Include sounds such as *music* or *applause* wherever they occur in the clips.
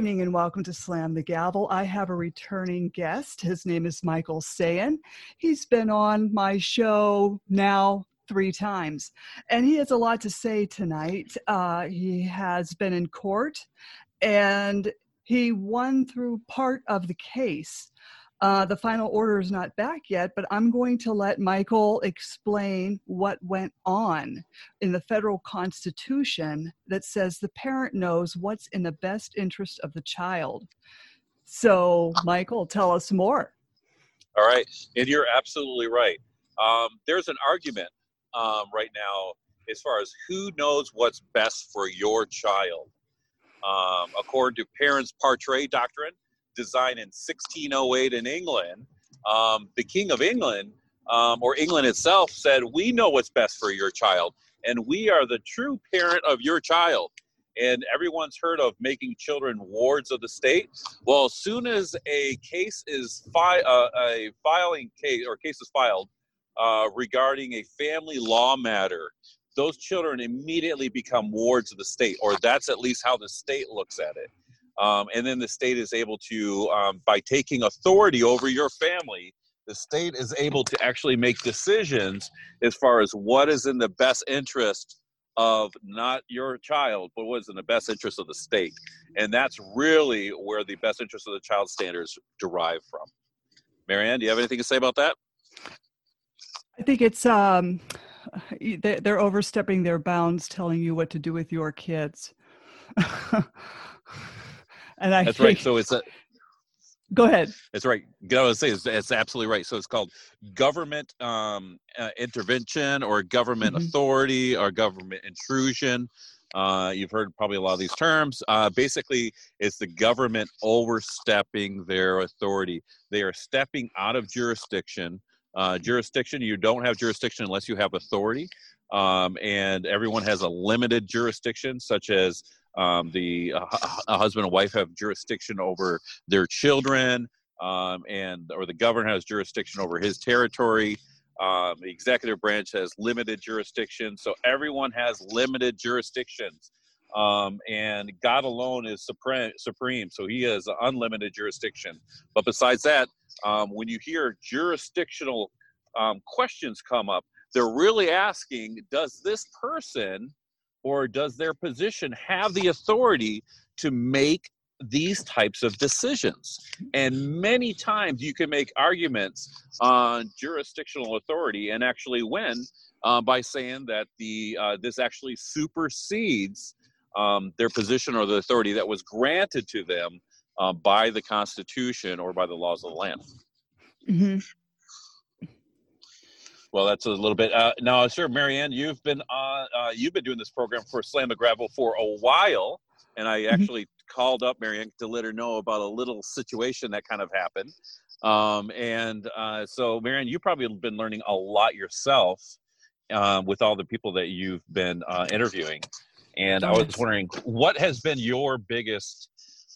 Evening and welcome to Slam the Gavel. I have a returning guest. His name is Michael Sayin. He's been on my show now three times, and he has a lot to say tonight. Uh, he has been in court and he won through part of the case. Uh, the final order is not back yet, but I'm going to let Michael explain what went on in the federal constitution that says the parent knows what's in the best interest of the child. So, Michael, tell us more. All right. And you're absolutely right. Um, there's an argument um, right now as far as who knows what's best for your child. Um, according to Parens Patriae doctrine, designed in 1608 in England, um, the King of England, um, or England itself, said, We know what's best for your child, and we are the true parent of your child. And everyone's heard of making children wards of the state. Well, as soon as a case is fi- uh, a filing case or case is filed uh, regarding a family law matter, those children immediately become wards of the state, or that's at least how the state looks at it. Um, and then the state is able to, um, by taking authority over your family, the state is able to actually make decisions as far as what is in the best interest of not your child, but what is in the best interest of the state. And that's really where the best interest of the child standards derive from. Marianne, do you have anything to say about that? I think it's um, they're overstepping their bounds, telling you what to do with your kids. *laughs* And I that's think, right. So it's a. *laughs* Go ahead. That's right. I was say it's, it's absolutely right. So it's called government um, uh, intervention or government mm-hmm. authority or government intrusion. Uh, you've heard probably a lot of these terms. Uh, basically, it's the government overstepping their authority. They are stepping out of jurisdiction. Uh, jurisdiction, you don't have jurisdiction unless you have authority. Um, and everyone has a limited jurisdiction, such as um, the uh, a husband and wife have jurisdiction over their children, um, and or the governor has jurisdiction over his territory. Um, the executive branch has limited jurisdiction, so everyone has limited jurisdictions. Um, and God alone is supreme, supreme, so He has unlimited jurisdiction. But besides that, um, when you hear jurisdictional um, questions come up, they're really asking, does this person or does their position have the authority to make these types of decisions? And many times you can make arguments on jurisdictional authority and actually win uh, by saying that the uh, this actually supersedes um, their position or the authority that was granted to them uh, by the Constitution or by the laws of the land. Mm-hmm. Well, that's a little bit. Uh, now, sure, Marianne, you've been on. Uh, you've been doing this program for Slam the Gravel for a while, and I mm-hmm. actually mm-hmm. called up Marianne to let her know about a little situation that kind of happened. Um, and uh, so, Marianne, you've probably been learning a lot yourself um, with all the people that you've been uh, interviewing. And I was wondering, what has been your biggest,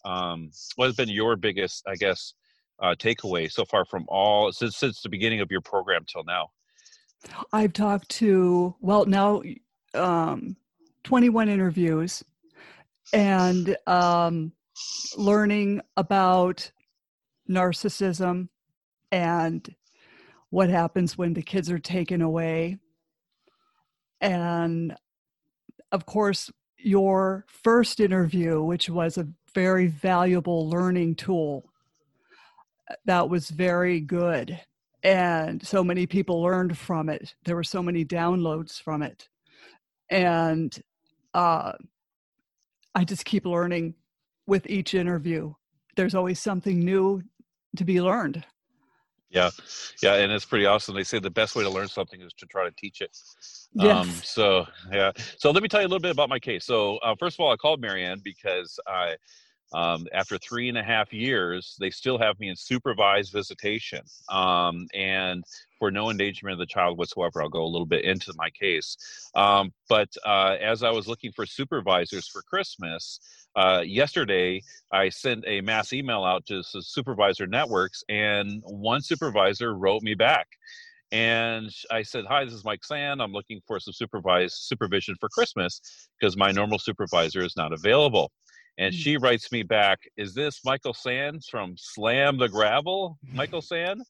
um, what has been your biggest, I guess, uh, takeaway so far from all since since the beginning of your program till now? I've talked to, well, now um, 21 interviews and um, learning about narcissism and what happens when the kids are taken away. And of course, your first interview, which was a very valuable learning tool, that was very good and so many people learned from it. There were so many downloads from it. And uh, i just keep learning with each interview. There's always something new to be learned. Yeah. Yeah and it's pretty awesome. They say the best way to learn something is to try to teach it. Yes. Um, so yeah. So let me tell you a little bit about my case. So uh, first of all i called marianne because i um, after three and a half years, they still have me in supervised visitation. Um, and for no endangerment of the child whatsoever, I'll go a little bit into my case. Um, but uh, as I was looking for supervisors for Christmas, uh, yesterday I sent a mass email out to supervisor networks, and one supervisor wrote me back. And I said, Hi, this is Mike Sand. I'm looking for some supervised supervision for Christmas because my normal supervisor is not available. And mm. she writes me back, Is this Michael Sands from Slam the Gravel? Michael *laughs* Sand?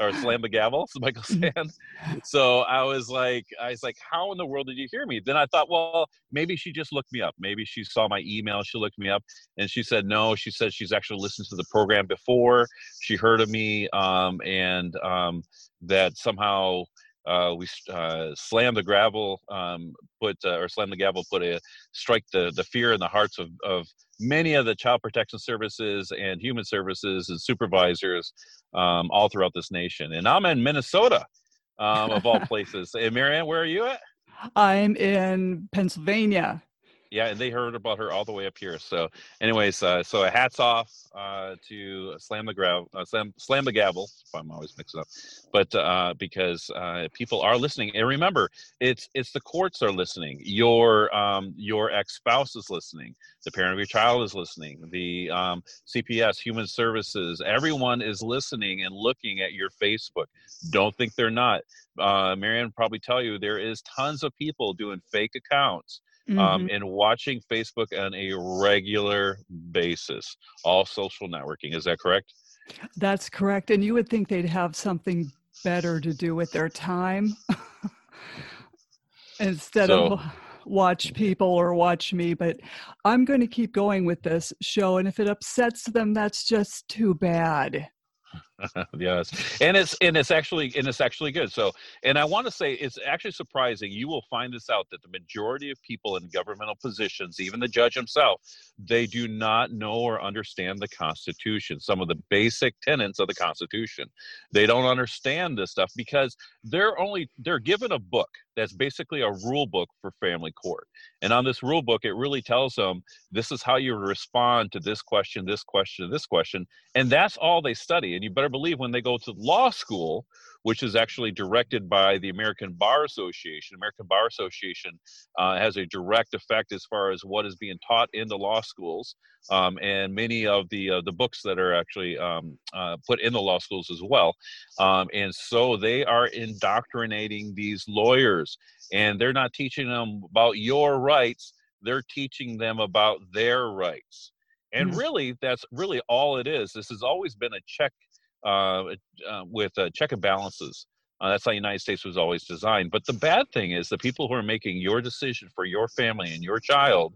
or Slam the Gavel? *laughs* Michael mm. Sand. so I was like, I was like, How in the world did you hear me? Then I thought, well, maybe she just looked me up. Maybe she saw my email, she looked me up, and she said no. She said she's actually listened to the program before. She heard of me, um, and um, that somehow uh, we uh, slam the gravel, um, put uh, or slam the gavel, put a strike the the fear in the hearts of of many of the child protection services and human services and supervisors um, all throughout this nation. And I'm in Minnesota, um, of all *laughs* places. And Marianne, where are you at? I'm in Pennsylvania yeah, and they heard about her all the way up here. So, anyways, uh, so hats off uh, to slam the gravel, uh, slam, slam the gavel. I'm always mixing up, but uh, because uh, people are listening, and remember, it's it's the courts are listening. Your um, your ex spouse is listening. The parent of your child is listening. The um, CPS, Human Services, everyone is listening and looking at your Facebook. Don't think they're not. Uh, Marianne probably tell you there is tons of people doing fake accounts mm-hmm. um, and watching Facebook on a regular basis, all social networking. Is that correct? That's correct. And you would think they'd have something better to do with their time *laughs* instead so, of watch people or watch me. But I'm going to keep going with this show. And if it upsets them, that's just too bad. *laughs* yes and it's and it's actually and it's actually good so and i want to say it's actually surprising you will find this out that the majority of people in governmental positions even the judge himself they do not know or understand the constitution some of the basic tenets of the constitution they don't understand this stuff because they're only they're given a book that's basically a rule book for family court. And on this rule book, it really tells them this is how you respond to this question, this question, this question. And that's all they study. And you better believe when they go to law school, which is actually directed by the American Bar Association. American Bar Association uh, has a direct effect as far as what is being taught in the law schools, um, and many of the uh, the books that are actually um, uh, put in the law schools as well. Um, and so they are indoctrinating these lawyers, and they're not teaching them about your rights; they're teaching them about their rights. And mm-hmm. really, that's really all it is. This has always been a check with uh, check and balances. Uh, that's how the United States was always designed. But the bad thing is the people who are making your decision for your family and your child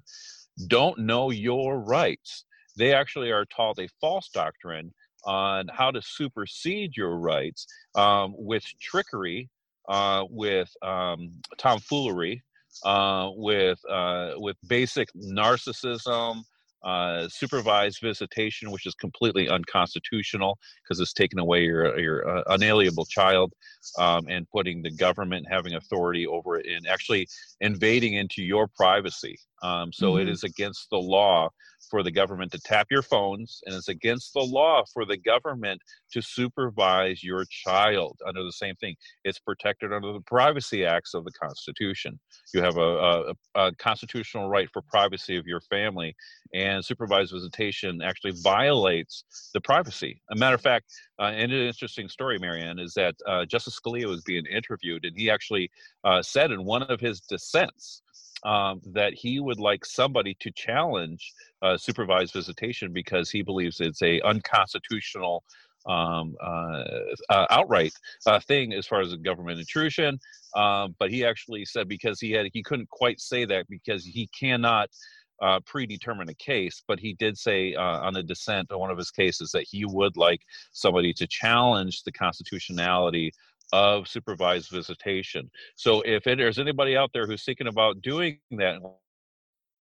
don't know your rights. They actually are taught a false doctrine on how to supersede your rights um, with trickery, uh, with um, tomfoolery, uh, with uh, with basic narcissism, uh, supervised visitation, which is completely unconstitutional because it's taking away your your uh, unalienable child um, and putting the government having authority over it and actually invading into your privacy. Um, so mm-hmm. it is against the law for the government to tap your phones, and it's against the law for the government to supervise your child under the same thing. It's protected under the Privacy Acts of the Constitution. You have a, a, a constitutional right for privacy of your family, and supervised visitation actually violates the privacy. A matter of fact, uh, and an interesting story, Marianne, is that uh, Justice Scalia was being interviewed, and he actually uh, said in one of his dissents um, that he would like somebody to challenge uh, supervised visitation because he believes it's a unconstitutional um, uh, uh, outright uh, thing as far as government intrusion. Um, but he actually said because he had he couldn't quite say that because he cannot. Uh, predetermine a case, but he did say uh, on the dissent on one of his cases that he would like somebody to challenge the constitutionality of supervised visitation. So if it, there's anybody out there who's thinking about doing that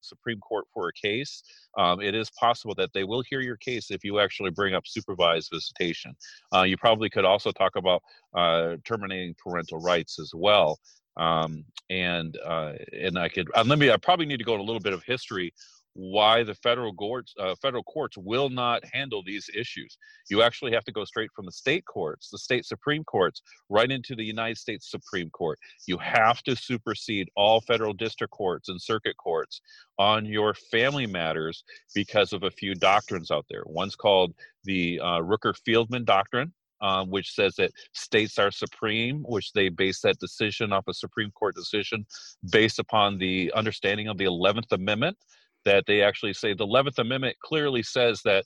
Supreme Court for a case, um, it is possible that they will hear your case if you actually bring up supervised visitation. Uh, you probably could also talk about uh, terminating parental rights as well. Um, and uh, and I could uh, let me. I probably need to go in a little bit of history why the federal courts uh, federal courts will not handle these issues. You actually have to go straight from the state courts, the state supreme courts, right into the United States Supreme Court. You have to supersede all federal district courts and circuit courts on your family matters because of a few doctrines out there. One's called the uh, Rooker-Feldman doctrine. Um, which says that states are supreme, which they base that decision off a Supreme Court decision based upon the understanding of the 11th Amendment, that they actually say the 11th Amendment clearly says that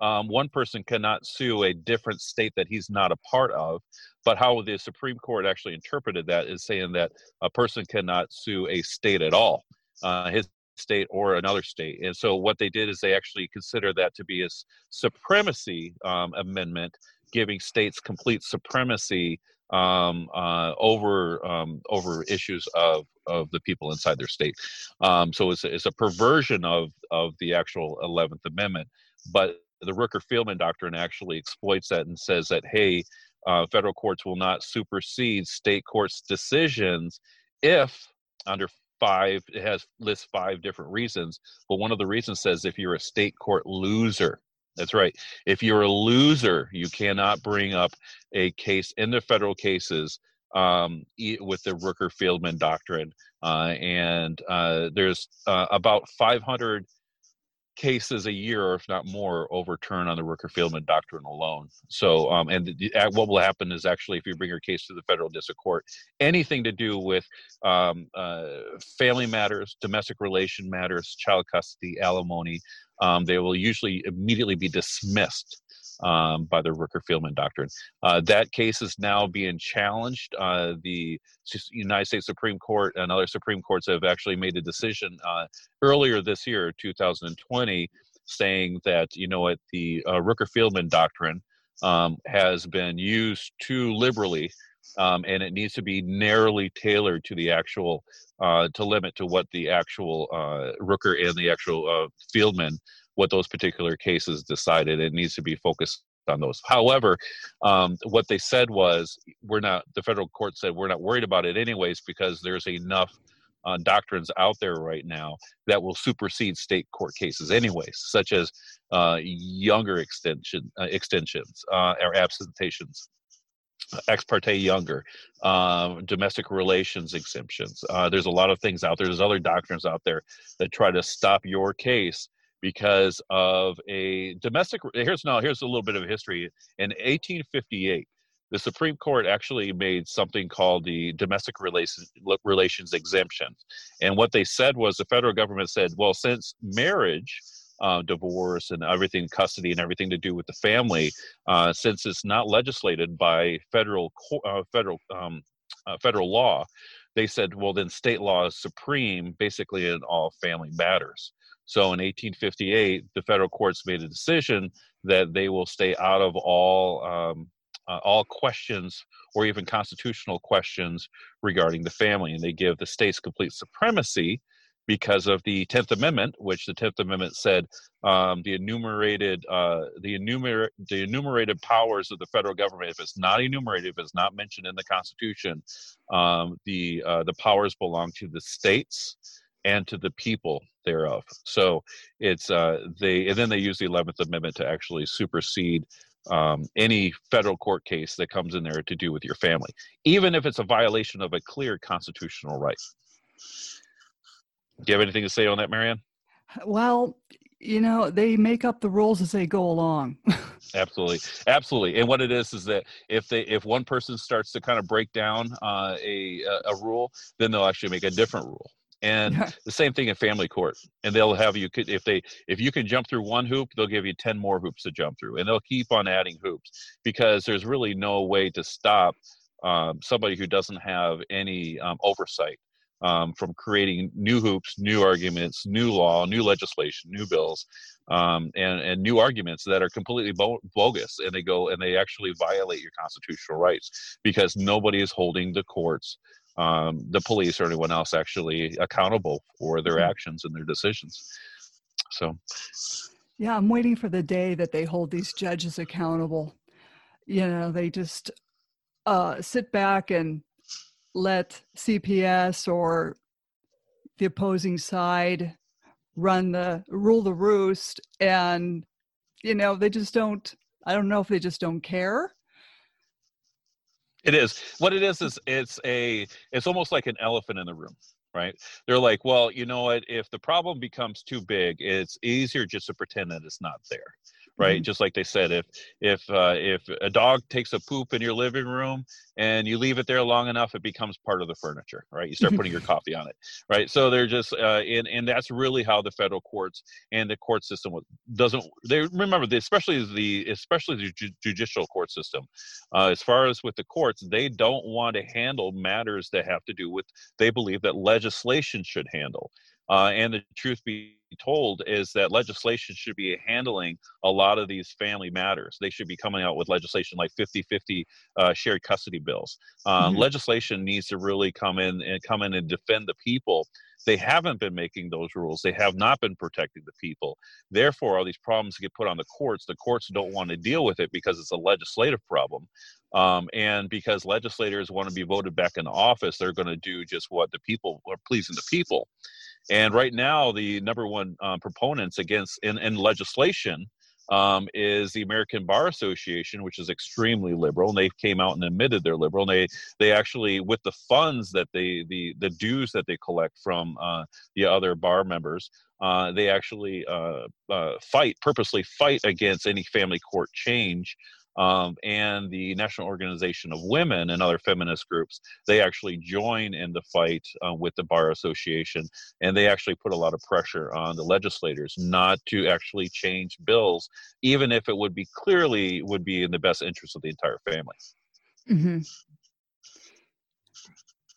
um, one person cannot sue a different state that he's not a part of. But how the Supreme Court actually interpreted that is saying that a person cannot sue a state at all, uh, his state or another state. And so what they did is they actually consider that to be a supremacy um, amendment, giving states complete supremacy um, uh, over um, over issues of of the people inside their state. Um, so it's a, it's a perversion of of the actual Eleventh Amendment. But the Rooker Feldman doctrine actually exploits that and says that hey, uh, federal courts will not supersede state courts' decisions if under five it has lists five different reasons but one of the reasons says if you're a state court loser that's right. If you're a loser, you cannot bring up a case in the federal cases um, with the Rooker Feldman doctrine. Uh, and uh, there's uh, about 500 cases a year, or if not more, overturned on the Rooker Feldman doctrine alone. So, um, and the, what will happen is actually, if you bring your case to the federal district court, anything to do with um, uh, family matters, domestic relation matters, child custody, alimony, um, they will usually immediately be dismissed um, by the Rooker-Feldman doctrine. Uh, that case is now being challenged. Uh, the United States Supreme Court and other Supreme Courts have actually made a decision uh, earlier this year, 2020, saying that you know what the uh, Rooker-Feldman doctrine um, has been used too liberally. Um, and it needs to be narrowly tailored to the actual uh, to limit to what the actual uh, Rooker and the actual uh, Feldman what those particular cases decided. It needs to be focused on those. However, um, what they said was we're not. The federal court said we're not worried about it anyways because there's enough uh, doctrines out there right now that will supersede state court cases anyways, such as uh, younger extension uh, extensions uh, or abstentions. Ex parte younger, um, domestic relations exemptions. Uh, there's a lot of things out there. There's other doctrines out there that try to stop your case because of a domestic here's now here's a little bit of history in 1858 the supreme court actually made something called the domestic relations relations exemption and what they said was the federal government said well since marriage uh, divorce and everything custody and everything to do with the family uh, since it's not legislated by federal uh, federal um, uh, federal law they said well then state law is supreme basically in all family matters. So in 1858, the federal courts made a decision that they will stay out of all um, uh, all questions or even constitutional questions regarding the family, and they give the states complete supremacy because of the Tenth Amendment, which the Tenth Amendment said um, the enumerated uh, the enumer- the enumerated powers of the federal government, if it's not enumerated, if it's not mentioned in the Constitution, um, the uh, the powers belong to the states and to the people thereof. So it's uh, they and then they use the Eleventh Amendment to actually supersede um, any federal court case that comes in there to do with your family, even if it's a violation of a clear constitutional right. Do you have anything to say on that, Marianne? Well, you know, they make up the rules as they go along. *laughs* absolutely, absolutely. And what it is is that if they if one person starts to kind of break down uh, a a rule, then they'll actually make a different rule and the same thing in family court and they'll have you if they if you can jump through one hoop they'll give you 10 more hoops to jump through and they'll keep on adding hoops because there's really no way to stop um, somebody who doesn't have any um, oversight um, from creating new hoops new arguments new law new legislation new bills um, and, and new arguments that are completely bogus and they go and they actually violate your constitutional rights because nobody is holding the courts um, the police or anyone else actually accountable for their mm-hmm. actions and their decisions. So, yeah, I'm waiting for the day that they hold these judges accountable. You know, they just uh, sit back and let CPS or the opposing side run the rule the roost and you know they just don't i don't know if they just don't care it is. What it is is it's a it's almost like an elephant in the room, right? They're like, well, you know what? If the problem becomes too big, it's easier just to pretend that it's not there, right? Mm-hmm. Just like they said, if if uh, if a dog takes a poop in your living room and you leave it there long enough, it becomes part of the furniture, right? You start *laughs* putting your coffee on it, right? So they're just, uh, and and that's really how the federal courts and the court system doesn't. They remember, the, especially the especially the ju- judicial court system, uh, as far as with the courts, they don't want to handle matters that have to do with they believe that legislation should handle. Uh, and the truth be told is that legislation should be handling a lot of these family matters. They should be coming out with legislation like 50-50 uh, shared custody bills. Um, mm-hmm. Legislation needs to really come in and come in and defend the people. They haven't been making those rules. They have not been protecting the people. Therefore, all these problems get put on the courts. The courts don't want to deal with it because it's a legislative problem. Um, and because legislators want to be voted back in office, they're going to do just what the people are pleasing the people. And right now, the number one um, proponents against in, in legislation um, is the American Bar Association, which is extremely liberal, and they came out and admitted they're liberal. And they they actually, with the funds that they the the dues that they collect from uh, the other bar members, uh, they actually uh, uh fight purposely fight against any family court change um, and the National Organization of Women and other feminist groups, they actually join in the fight uh, with the Bar Association, and they actually put a lot of pressure on the legislators not to actually change bills, even if it would be clearly would be in the best interest of the entire family. Mm-hmm.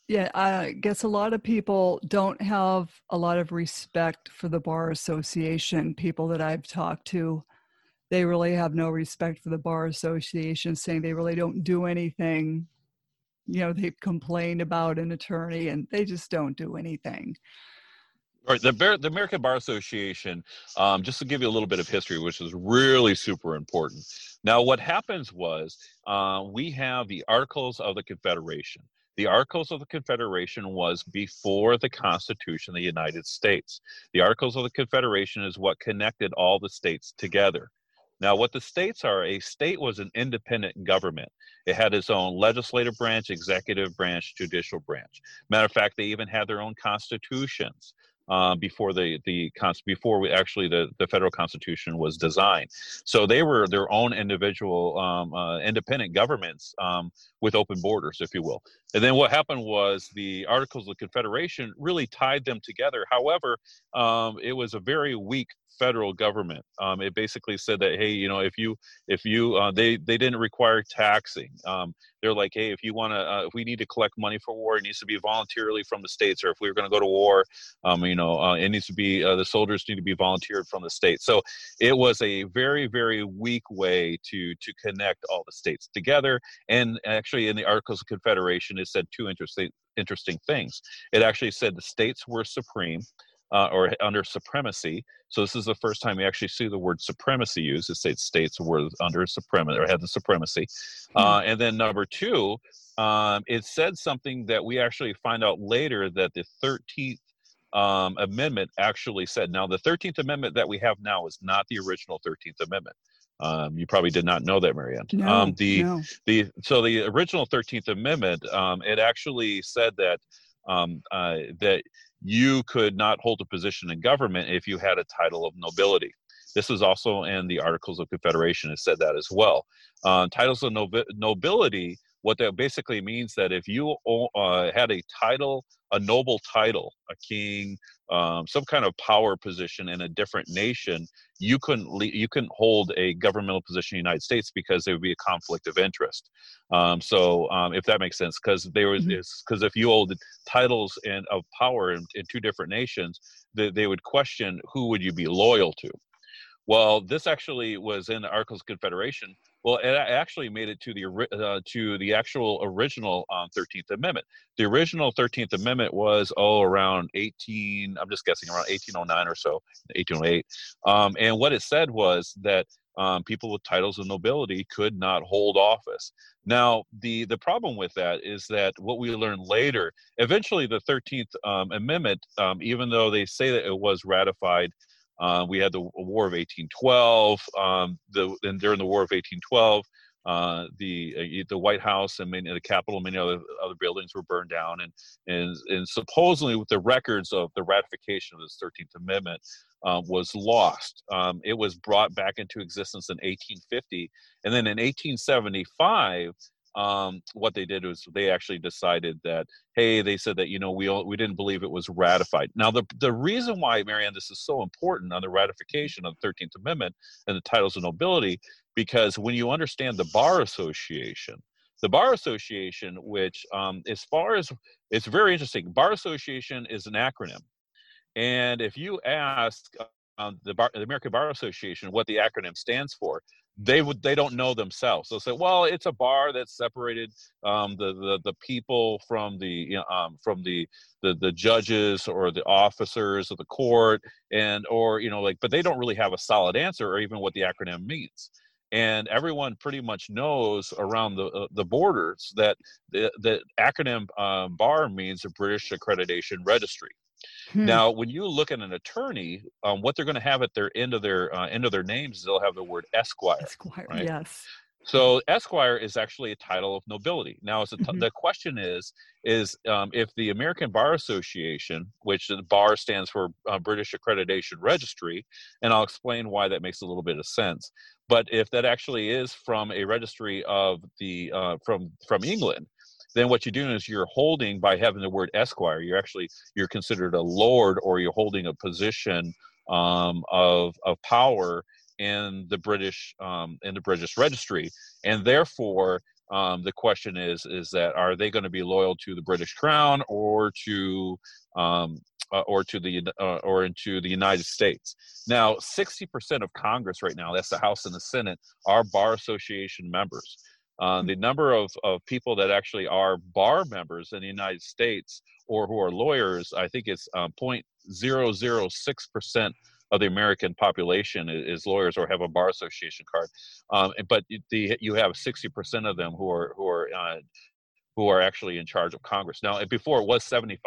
Yeah, I guess a lot of people don't have a lot of respect for the Bar Association. People that I've talked to, they really have no respect for the bar association saying they really don't do anything you know they've complained about an attorney and they just don't do anything all right, the, the American Bar Association, um, just to give you a little bit of history, which is really super important. Now, what happens was uh, we have the Articles of the Confederation. The Articles of the Confederation was before the Constitution of the United States. The Articles of the Confederation is what connected all the states together. Now, what the states are, a state was an independent government. It had its own legislative branch, executive branch, judicial branch. Matter of fact, they even had their own constitutions. Uh, before the the before we actually the, the federal constitution was designed. So they were their own individual um, uh, independent governments um, with open borders, if you will. And then what happened was the Articles of Confederation really tied them together. However, um, it was a very weak federal government. Um, it basically said that hey, you know, if you if you uh, they they didn't require taxing. Um, they're like, hey, if you want to, uh, if we need to collect money for war, it needs to be voluntarily from the states, or if we are going to go to war, um, you know, uh, it needs to be uh, the soldiers need to be volunteered from the states. So it was a very very weak way to to connect all the states together. And actually, in the Articles of Confederation, it said two interesting interesting things. It actually said the states were supreme uh, or under supremacy. So this is the first time we actually see the word supremacy used. It states states were under supremacy or had the supremacy. Hmm. Uh, and then number two, um, it said something that we actually find out later that the 13th um, Amendment actually said. Now, the 13th Amendment that we have now is not the original 13th Amendment. Um, you probably did not know that, Marianne. No, um, the no. the so the original Thirteenth Amendment um, it actually said that um, uh, that you could not hold a position in government if you had a title of nobility. This is also in the Articles of Confederation. It said that as well. Uh, titles of nobility, what that basically means that if you uh, had a title, a noble title, a king, um, some kind of power position in a different nation, you couldn't le- you couldn't hold a governmental position in the United States because there would be a conflict of interest. Um, so um, if that makes sense, because there was because mm-hmm. if you hold titles and of power in, in two different nations, they, they would question who would you be loyal to. Well, this actually was in the Articles of Confederation. Well, it actually made it to the uh, to the actual original um, Thirteenth Amendment. The original Thirteenth Amendment was oh around eighteen. I'm just guessing around 1809 or so, 1808. Um, and what it said was that um, people with titles of nobility could not hold office. Now, the the problem with that is that what we learned later, eventually, the Thirteenth um, Amendment, um, even though they say that it was ratified uh, we had the War of 1812. Um, the, and during the War of 1812, uh, the uh, the White House and many the Capitol, and many other other buildings were burned down, and and and supposedly with the records of the ratification of this Thirteenth Amendment um, was lost. Um, it was brought back into existence in 1850, and then in 1875 um, what they did was they actually decided that hey they said that you know we we didn't believe it was ratified. Now the the reason why marianne this is so important on the ratification of the 13th amendment and the titles of nobility because when you understand the bar association the bar association which um, as far as it's very interesting bar association is an acronym. And if you ask um, the, bar, the American Bar Association what the acronym stands for, they would they don't know themselves. They'll say, "Well, it's a bar that separated um, the, the the people from the you know, um, from the, the the judges or the officers of the court, and or you know like, but they don't really have a solid answer or even what the acronym means." And everyone pretty much knows around the uh, the borders that the the acronym um, bar means the British Accreditation Registry. Hmm. Now, when you look at an attorney, um, what they're going to have at their end of their uh, end of their names is they'll have the word Esquire. Esquire, right? yes. So Esquire is actually a title of nobility. Now, t- mm-hmm. the question is, is um, if the American Bar Association, which the bar stands for uh, British Accreditation Registry, and I'll explain why that makes a little bit of sense. But if that actually is from a registry of the uh, from from England, then what you're doing is you're holding by having the word esquire you're actually you're considered a lord or you're holding a position um, of of power in the british um, in the british registry and therefore um, the question is is that are they going to be loyal to the british crown or to um, uh, or to the uh, or into the United States. Now, 60% of Congress right now, that's the House and the Senate, are bar association members. Uh, the number of, of people that actually are bar members in the United States or who are lawyers, I think it's um, 0.006% of the American population is, lawyers or have a bar association card. Um, but the, you have 60% of them who are, who are uh, who are actually in charge of Congress. Now, before it was 75%,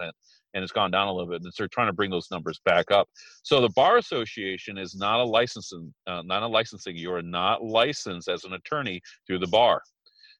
and it's gone down a little bit, and they're trying to bring those numbers back up. So the Bar Association is not a licensing, uh, not a licensing. You are not licensed as an attorney through the bar.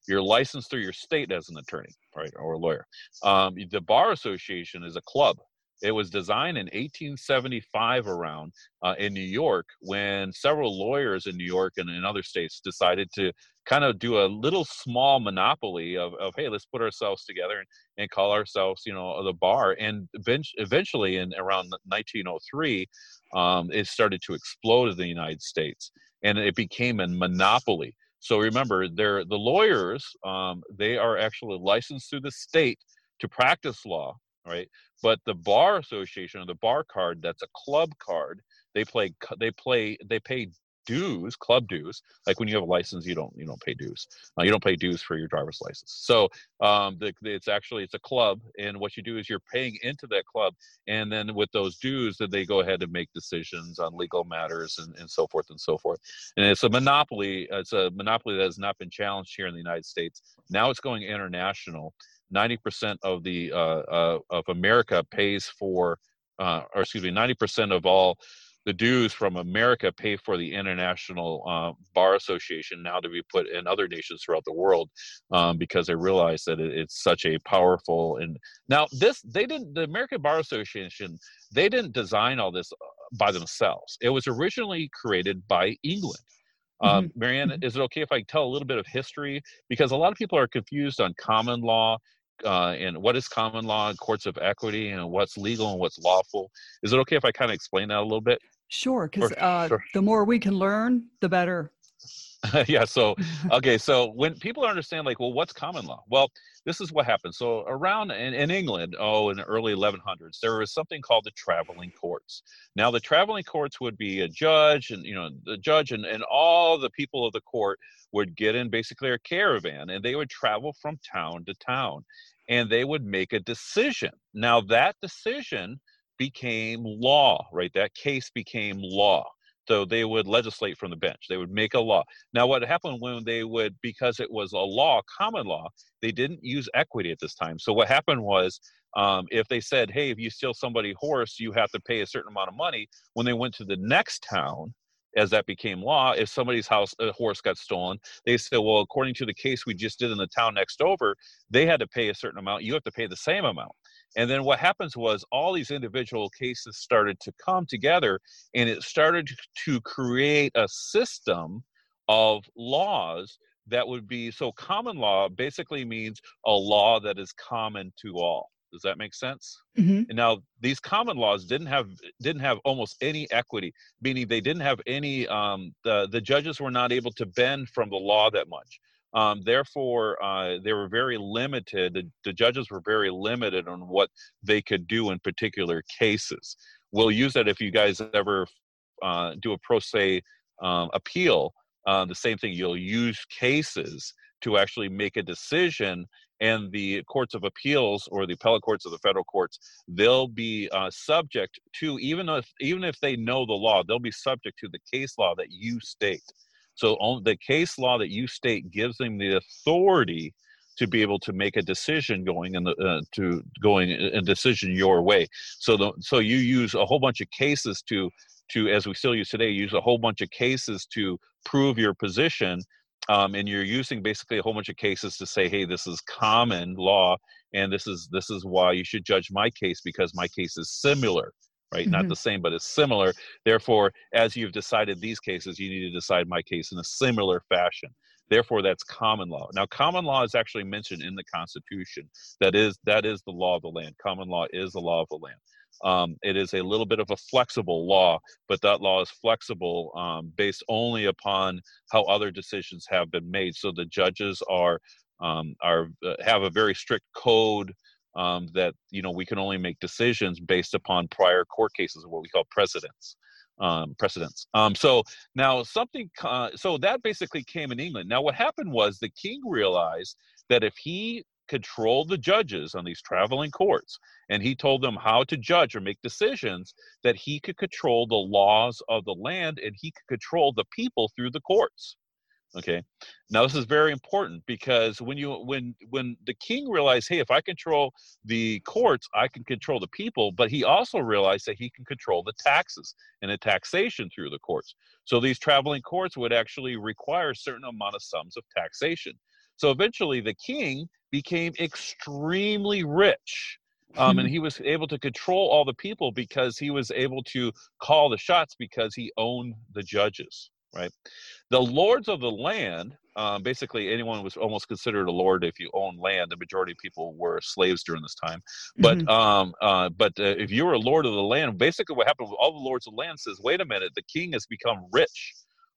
You're licensed through your state as an attorney, right, or a lawyer. Um, the Bar Association is a club. It was designed in 1875 around uh, in New York when several lawyers in New York and in other states decided to kind of do a little small monopoly of, of hey, let's put ourselves together and, and call ourselves, you know, the bar. And eventually, in around 1903, um, it started to explode in the United States, and it became a monopoly. So remember, they're the lawyers. Um, they are actually licensed through the state to practice law, right? But the bar association or the bar card, that's a club card. They play. They play. They pay dues, club dues. Like when you have a license, you don't you don't pay dues. Uh, you don't pay dues for your driver's license. So um, the, the, it's actually it's a club, and what you do is you're paying into that club, and then with those dues, that they go ahead and make decisions on legal matters and, and so forth and so forth. And it's a monopoly. It's a monopoly that has not been challenged here in the United States. Now it's going international. Ninety percent of the uh, uh, of America pays for, uh, or excuse me, ninety percent of all the dues from America pay for the International uh, Bar Association now to be put in other nations throughout the world um, because they realize that it, it's such a powerful and now this they didn't the American Bar Association they didn't design all this by themselves. It was originally created by England. Um, mm-hmm. Marianne, mm-hmm. is it okay if I tell a little bit of history? Because a lot of people are confused on common law uh, and what is common law and courts of equity and what's legal and what's lawful. Is it okay if I kind of explain that a little bit? Sure, because uh, sure. the more we can learn, the better. *laughs* yeah. So, okay. So when people understand, like, well, what's common law? Well, this is what happened. So around in, in England, oh, in the early 1100s, there was something called the traveling courts. Now, the traveling courts would be a judge, and you know, the judge and, and all the people of the court would get in basically a caravan, and they would travel from town to town, and they would make a decision. Now, that decision became law, right? That case became law. So they would legislate from the bench. They would make a law. Now, what happened when they would, because it was a law, common law, they didn't use equity at this time. So what happened was, um, if they said, "Hey, if you steal somebody's horse, you have to pay a certain amount of money," when they went to the next town, as that became law, if somebody's house a horse got stolen, they said, well, according to the case we just did in the town next over, they had to pay a certain amount. You have to pay the same amount. And then what happens was all these individual cases started to come together, and it started to create a system of laws that would be so common law basically means a law that is common to all does that make sense? Mm-hmm. And now these common laws didn't have didn't have almost any equity, meaning they didn't have any. Um, the the judges were not able to bend from the law that much. Um, therefore, uh, they were very limited. The, the, judges were very limited on what they could do in particular cases. We'll use that if you guys ever uh, do a pro se um, appeal. Uh, the same thing. You'll use cases to actually make a decision and the courts of appeals or the appellate courts of the federal courts they'll be uh, subject to even if even if they know the law they'll be subject to the case law that you state so on, the case law that you state gives them the authority to be able to make a decision going in the uh, to going a decision your way. So the so you use a whole bunch of cases to to as we still use today use a whole bunch of cases to prove your position um, and you're using basically a whole bunch of cases to say hey this is common law and this is this is why you should judge my case because my case is similar right? Mm-hmm. not the same but it's similar. Therefore as you've decided these cases you need to decide my case in a similar fashion. Therefore that's common law. Now common law is actually mentioned in the constitution. That is that is the law of the land. Common law is the law of the land. Um, it is a little bit of a flexible law, but that law is flexible um, based only upon how other decisions have been made. So the judges are um, are uh, have a very strict code um, that you know we can only make decisions based upon prior court cases, what we call precedents. Um, precedents. Um, so now something, uh, so that basically came in England. Now what happened was the king realized that if he control the judges on these traveling courts and he told them how to judge or make decisions that he could control the laws of the land and he could control the people through the courts okay. Now this is very important because when you when when the king realized hey if i control the courts i can control the people but he also realized that he can control the taxes and the taxation through the courts. So these traveling courts would actually require a certain amount of sums of taxation. So eventually the king became extremely rich. Um, and *laughs* he was able to control all the people because he was able to call the shots because he owned the judges right the lords of the land um, basically anyone was almost considered a lord if you own land the majority of people were slaves during this time but mm-hmm. um, uh, but uh, if you were a lord of the land basically what happened with all the lords of the land says wait a minute the king has become rich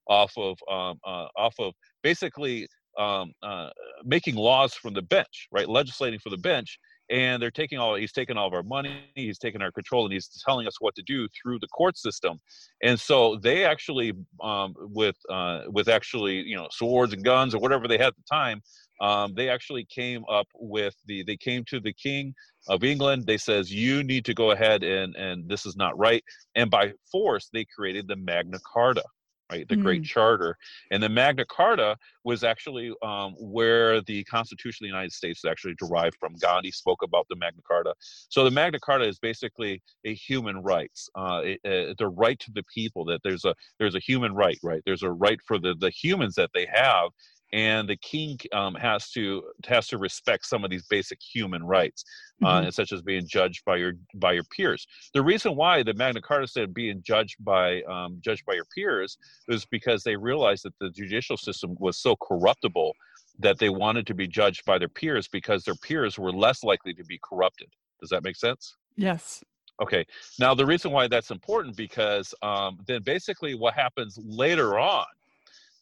off of um, uh, off of basically um, uh, making laws from the bench, right? Legislating for the bench, and they're taking all. He's taking all of our money. He's taking our control, and he's telling us what to do through the court system. And so they actually, um, with uh, with actually, you know, swords and guns or whatever they had at the time, um, they actually came up with the. They came to the king of England. They says you need to go ahead and and this is not right. And by force, they created the Magna Carta right? The mm. Great Charter. And the Magna Carta was actually um, where the Constitution of the United States actually derived from. Gandhi spoke about the Magna Carta. So the Magna Carta is basically a human rights, uh, it, uh, the right to the people. That there's a there's a human right, right? There's a right for the the humans that they have, and the king um, has to has to respect some of these basic human rights, uh, mm-hmm. such as being judged by your by your peers. The reason why the Magna Carta said being judged by um, judged by your peers is because they realized that the judicial system was so corruptible that they wanted to be judged by their peers because their peers were less likely to be corrupted. Does that make sense? Yes. Okay. Now the reason why that's important because um, then basically what happens later on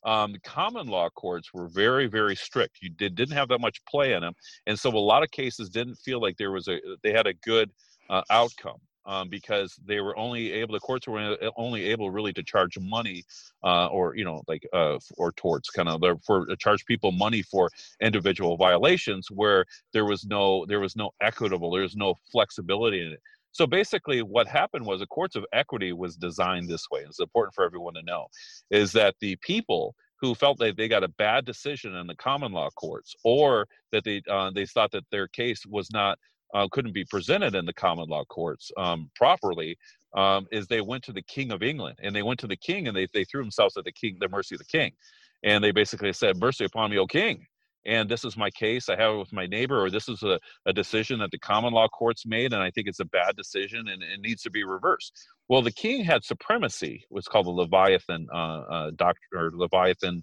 um, common law courts were very, very strict. You did, didn't have that much play in them, and so a lot of cases didn't feel like there was a they had a good uh, outcome. Um, because they were only able the courts were only able really to charge money uh, or you know like uh, or torts kind of for uh, charge people money for individual violations where there was no there was no equitable there was no flexibility in it so basically, what happened was the courts of equity was designed this way. It's important for everyone to know is that the people who felt that they got a bad decision in the common law courts, or that they uh, they thought that their case was not uh, couldn't be presented in the common law courts um, properly, um, is they went to the king of england and they went to the king and they, they threw themselves at the king the mercy of the king and they basically said mercy upon me o king and this is my case i have it with my neighbor or this is a, a decision that the common law courts made and i think it's a bad decision and it needs to be reversed well the king had supremacy what's called the leviathan uh, uh, doctor or leviathan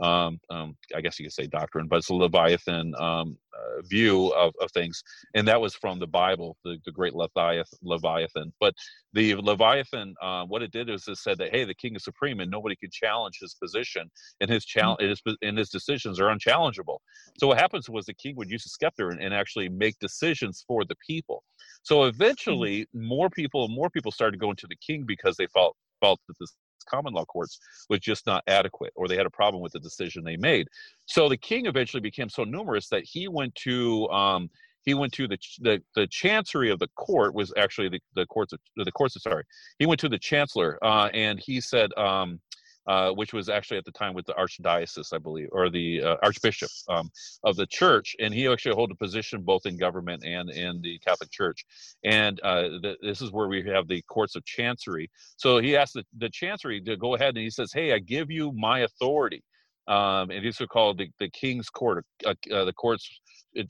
um, um, I guess you could say doctrine, but it's a Leviathan um, uh, view of, of things, and that was from the Bible, the, the great Leviathan, Leviathan. But the Leviathan, uh, what it did is it said that hey, the king is supreme, and nobody can challenge his position, and his challenge, mm-hmm. and his decisions are unchallengeable. So what happens was the king would use a scepter and, and actually make decisions for the people. So mm-hmm. eventually, more people and more people started going to the king because they felt felt that this common law courts was just not adequate or they had a problem with the decision they made. So the king eventually became so numerous that he went to um, he went to the, the the chancery of the court was actually the, the courts of, the courts of, sorry he went to the chancellor uh, and he said um, uh, which was actually at the time with the archdiocese, I believe, or the uh, archbishop um, of the church, and he actually held a position both in government and in the Catholic Church. And uh, this is where we have the courts of chancery. So he asked the, the chancery to go ahead, and he says, "Hey, I give you my authority." Um, and these are called the, the King's Court. Uh, uh, the courts,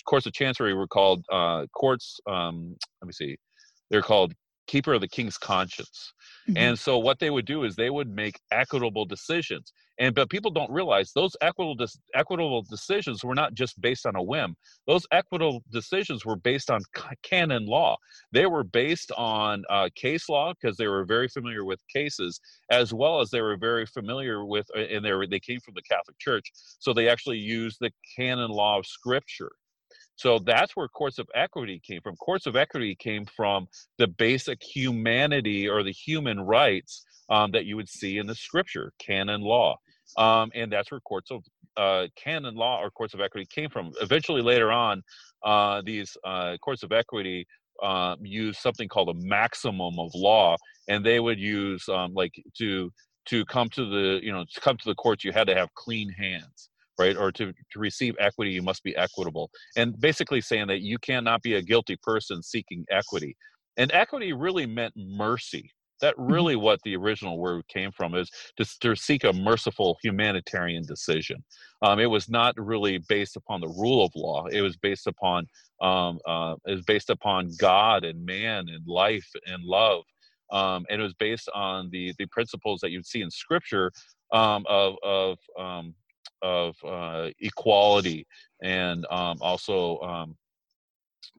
courts of chancery were called courts. Um, let me see, they're called keeper of the king's conscience. Mm-hmm. And so what they would do is they would make equitable decisions. And but people don't realize those equitable equitable decisions were not just based on a whim. Those equitable decisions were based on canon law. They were based on uh, case law because they were very familiar with cases, as well as they were very familiar with, uh, and they were, they came from the Catholic Church, so they actually used the canon law of Scripture. So that's where courts of equity came from. Courts of equity came from the basic humanity or the human rights um, that you would see in the scripture, canon law. Um, and that's where courts of uh, canon law or courts of equity came from. Eventually, later on, uh, these uh, courts of equity uh, use something called a maximum of law, and they would use um, like to to come to the you know to come to the courts, you had to have clean hands right? Or to, to receive equity, you must be equitable. And basically saying that you cannot be a guilty person seeking equity. And equity really meant mercy. That mm-hmm. really what the original word came from is to, to seek a merciful humanitarian decision. Um, it was not really based upon the rule of law. It was based upon um, uh, it was based upon God and man and life and love. Um, and it was based on the the principles that you'd see in Scripture um, of of um, of uh, equality and um, also um,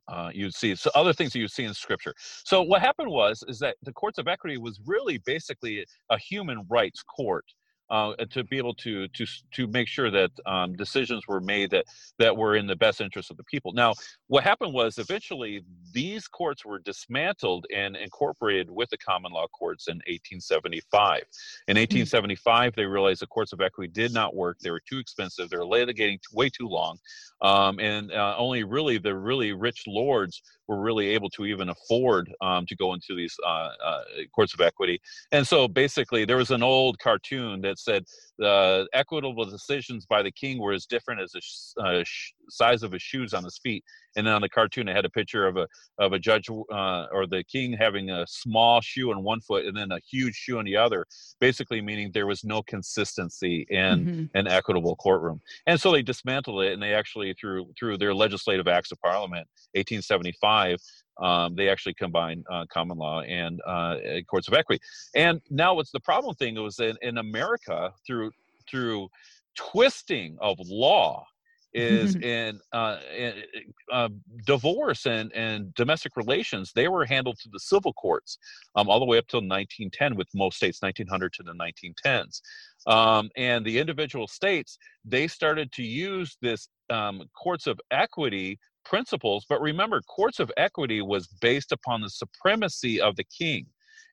uh, you'd see so other things that you see in scripture. So what happened was is that the courts of equity was really basically a human rights court uh, to be able to to to make sure that um, decisions were made that that were in the best interest of the people. Now, what happened was eventually these courts were dismantled and incorporated with the common law courts in 1875. In 1875, hmm. they realized the courts of equity did not work; they were too expensive, they were litigating way too long, um, and uh, only really the really rich lords were really able to even afford um, to go into these uh, uh, courts of equity. And so basically, there was an old cartoon that said the equitable decisions by the king were as different as the sh- uh, sh- size of his shoes on his feet. And then on the cartoon, it had a picture of a of a judge uh, or the king having a small shoe on one foot and then a huge shoe on the other, basically meaning there was no consistency in mm-hmm. an equitable courtroom. And so they dismantled it, and they actually through through their legislative acts of parliament, 1875, um, they actually combine uh, common law and uh, courts of equity. And now, what's the problem thing was in, in America through through twisting of law is *laughs* in, uh, in uh, divorce and, and domestic relations they were handled through the civil courts um, all the way up till 1910 with most states 1900 to the 1910s um, and the individual states they started to use this um, courts of equity principles. But remember, courts of equity was based upon the supremacy of the king.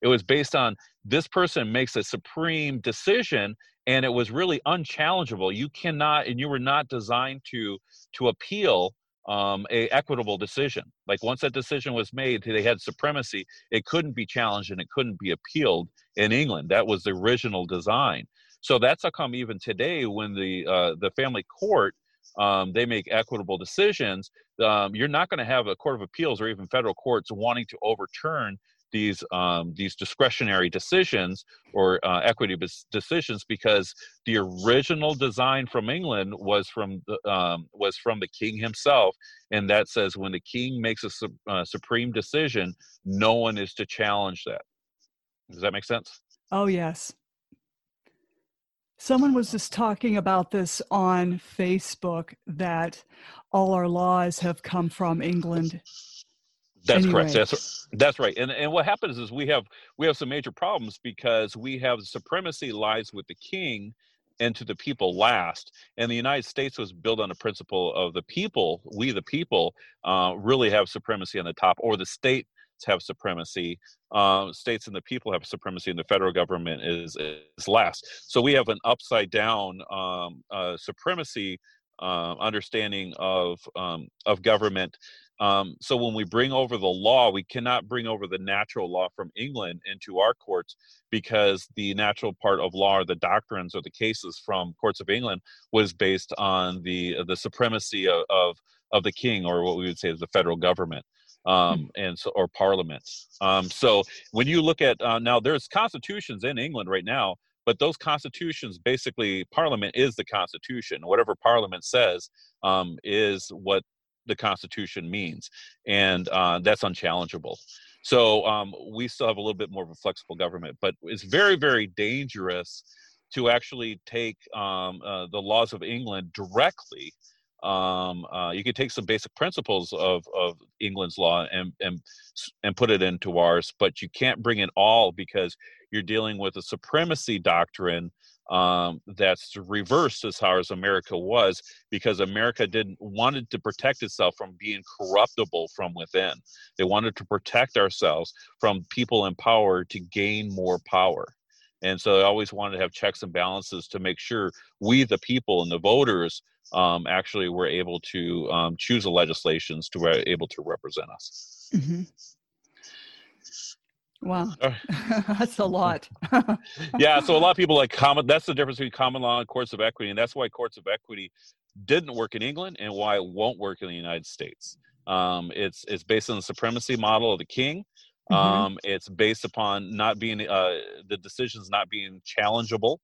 It was based on this person makes a supreme decision and it was really unchallengeable. You cannot, and you were not designed to to appeal um, a equitable decision. Like once that decision was made, they had supremacy. It couldn't be challenged and it couldn't be appealed in England. That was the original design. So that's how come even today, when the uh, the family court um, they make equitable decisions, um, you're not going to have a court of appeals or even federal courts wanting to overturn these um, these discretionary decisions or uh, equity decisions because the original design from England was from the, um, was from the king himself, and that says when the king makes a su- uh, supreme decision, no one is to challenge that. Does that make sense? Oh yes. Someone was just talking about this on Facebook that all our laws have come from England that's anyway. correct. That's that's right. And and what happens is we have we have some major problems because we have supremacy lies with the king and to the people last. And the United States was built on a principle of the people, we the people, uh, really have supremacy on the top, or the states have supremacy. Uh, states and the people have supremacy, and the federal government is is last. So we have an upside down um, uh, supremacy uh, understanding of um, of government um, so when we bring over the law, we cannot bring over the natural law from England into our courts because the natural part of law or the doctrines or the cases from courts of England was based on the the supremacy of of, of the king or what we would say is the federal government. Hmm. Um, and so or parliament. Um, so when you look at uh, now, there's constitutions in England right now, but those constitutions basically Parliament is the Constitution. Whatever Parliament says um, is what the Constitution means, and uh, that's unchallengeable. So um, we still have a little bit more of a flexible government, but it's very, very dangerous to actually take um, uh, the laws of England directly. Um, uh, you can take some basic principles of, of England's law and, and and put it into ours, but you can't bring it all because you're dealing with a supremacy doctrine um, that's reversed as far as America was because America didn't wanted to protect itself from being corruptible from within. They wanted to protect ourselves from people in power to gain more power. And so they always wanted to have checks and balances to make sure we, the people and the voters, um, actually were able to um, choose the legislations to be able to represent us. Mm-hmm. Wow, *laughs* that's a lot. *laughs* yeah, so a lot of people like common. That's the difference between common law and courts of equity, and that's why courts of equity didn't work in England and why it won't work in the United States. Um, it's it's based on the supremacy model of the king. Mm-hmm. Um, it's based upon not being uh, the decisions not being challengeable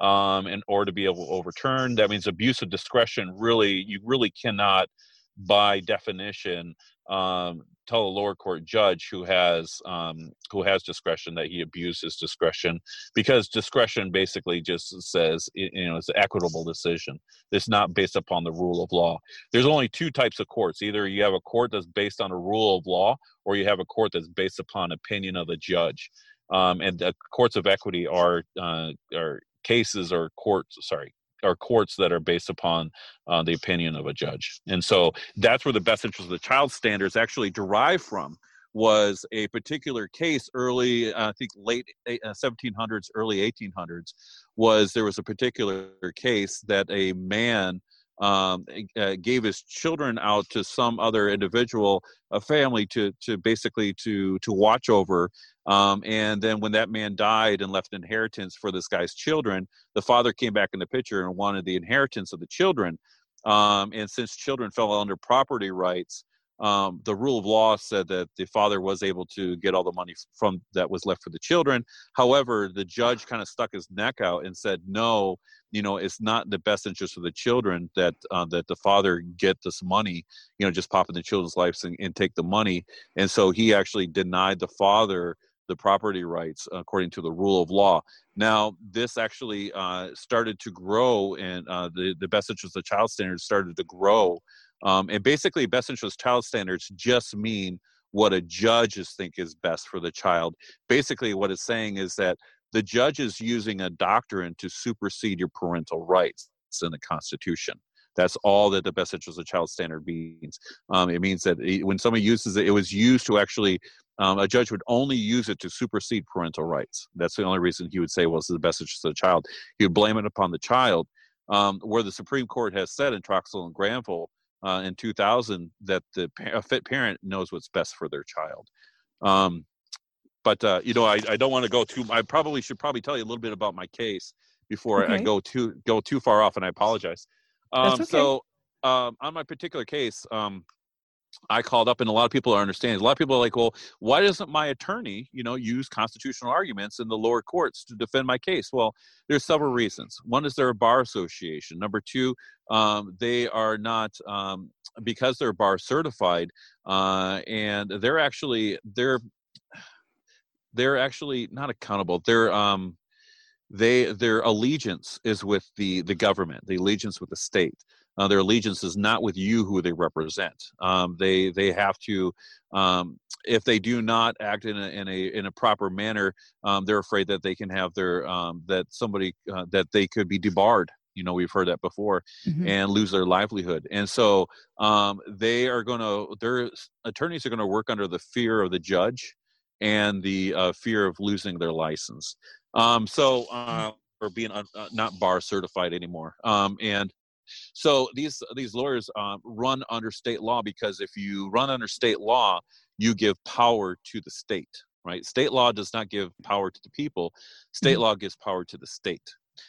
um, in order to be able to overturn. That means abuse of discretion. Really, you really cannot, by definition, um, tell a lower court judge who has um, who has discretion that he abuses discretion because discretion basically just says you know it's an equitable decision. It's not based upon the rule of law. There's only two types of courts. Either you have a court that's based on a rule of law or you have a court that's based upon opinion of the judge. Um, and the courts of equity are uh, are cases or courts sorry are courts that are based upon uh, the opinion of a judge. And so that's where the best interest of the child standards actually derive from was a particular case early uh, i think late 1700s uh, early 1800s was there was a particular case that a man um, uh, gave his children out to some other individual, a family, to to basically to to watch over. Um, and then when that man died and left inheritance for this guy's children, the father came back in the picture and wanted the inheritance of the children. Um, and since children fell under property rights, um, the rule of law said that the father was able to get all the money from that was left for the children. However, the judge kind of stuck his neck out and said, "No, you know, it's not the best interest of the children that uh, that the father get this money. You know, just pop in the children's lives and, and take the money." And so he actually denied the father the property rights according to the rule of law. Now, this actually uh, started to grow, and uh, the the best interest of the child standards started to grow um, and basically, best interest child standards just mean what a judges think is best for the child. Basically, what it's saying is that the judge is using a doctrine to supersede your parental rights in the Constitution. That's all that the best interest of child standard means. Um, it means that when somebody uses it, it was used to actually, um, a judge would only use it to supersede parental rights. That's the only reason he would say, well, is the best interest of the child. He would blame it upon the child. Um, where the Supreme Court has said in Troxel and Granville uh, in 2000 that the a fit parent knows what's best for their child. Um, but uh, you know, I, I don't want to go too. I probably should probably tell you a little bit about my case before okay. I go too go too far off, and I apologize. Um, okay. So um, on my particular case, um, I called up, and a lot of people are understanding. A lot of people are like, "Well, why doesn't my attorney, you know, use constitutional arguments in the lower courts to defend my case?" Well, there's several reasons. One is they're a bar association. Number two, um, they are not um, because they're bar certified, uh, and they're actually they're they're actually not accountable. They're um, they their allegiance is with the the government, the allegiance with the state. Uh, their allegiance is not with you who they represent. Um, they they have to um, if they do not act in a in a in a proper manner, um, they're afraid that they can have their um, that somebody uh, that they could be debarred. You know, we've heard that before, mm-hmm. and lose their livelihood. And so um, they are going to their attorneys are going to work under the fear of the judge and the uh, fear of losing their license. Um, so uh, or being uh, not bar certified anymore. and so these these lawyers um, run under state law because if you run under state law, you give power to the state. Right? State law does not give power to the people. State mm-hmm. law gives power to the state.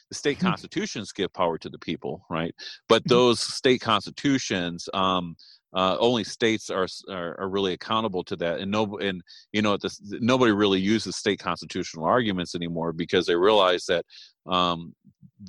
The state mm-hmm. constitutions give power to the people, right? But mm-hmm. those state constitutions, um, uh, only states are, are, are really accountable to that, and no, and you know, this, nobody really uses state constitutional arguments anymore because they realize that um,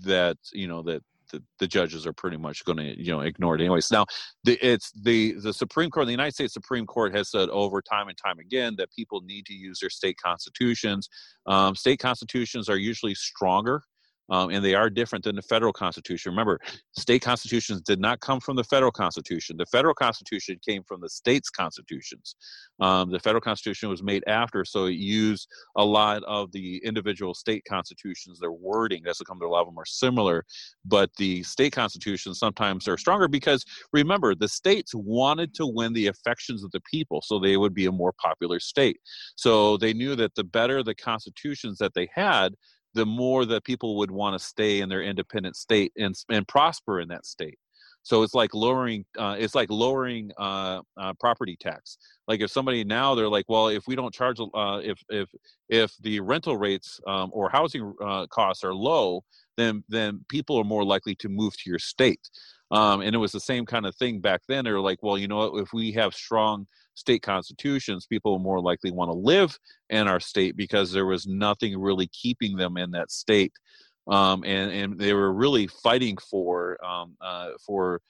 that you know that the, judges are pretty much going to you know ignore it anyways. Now, the, it's the the Supreme Court, the United States Supreme Court has said over time and time again that people need to use their state constitutions. Um, state constitutions are usually stronger um, and they are different than the federal constitution. Remember, state constitutions did not come from the federal constitution. The federal constitution came from the states' constitutions. Um, the federal constitution was made after, so it used a lot of the individual state constitutions. Their wording, that's come, a lot of them are similar, but the state constitutions sometimes are stronger because remember, the states wanted to win the affections of the people, so they would be a more popular state. So they knew that the better the constitutions that they had, the more that people would want to stay in their independent state and and prosper in that state. So it's like lowering uh, it's like lowering uh, uh, property tax. Like if somebody now they're like, well, if we don't charge uh, if if if the rental rates um, or housing uh, costs are low, then then people are more likely to move to your state. Um, and it was the same kind of thing back then. They're like, well, you know what? If we have strong state constitutions, people more likely want to live in our state because there was nothing really keeping them in that state. Um, and, and they were really fighting for um, uh, for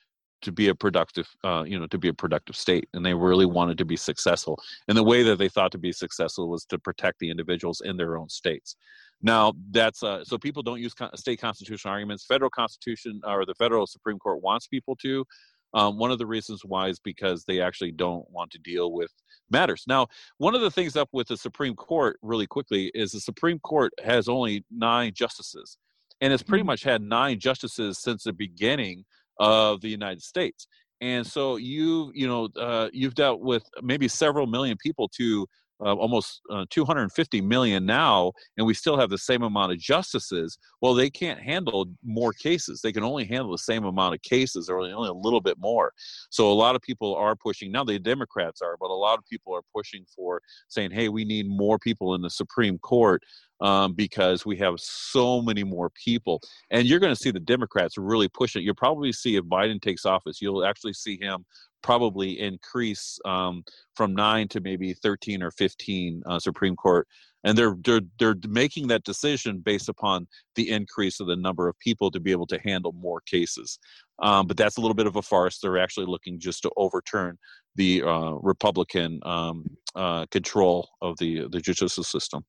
to be a productive uh, you know to be a productive state and they really wanted to be successful and the way that they thought to be successful was to protect the individuals in their own states. Now that's uh, so people don't use state constitutional arguments. Federal constitution or the federal supreme court wants people to um, one of the reasons why is because they actually don't want to deal with matters. Now, one of the things up with the Supreme Court, really quickly, is the Supreme Court has only nine justices, and it's pretty mm-hmm. much had nine justices since the beginning of the United States. And so you, you know, uh, you've dealt with maybe several million people to uh, almost uh, 250 million now, and we still have the same amount of justices. Well, they can't handle more cases. They can only handle the same amount of cases, or only a little bit more. So a lot of people are pushing. Now the Democrats are, but a lot of people are pushing for saying, "Hey, we need more people in the Supreme Court." Um, because we have so many more people. And you're going to see the Democrats really push it. You'll probably see if Biden takes office, you'll actually see him probably increase um, from nine to maybe 13 or 15 uh, Supreme Court. And they're, they're, they're making that decision based upon the increase of the number of people to be able to handle more cases. Um, but that's a little bit of a farce. They're actually looking just to overturn the uh, Republican um, uh, control of the, the judicial system.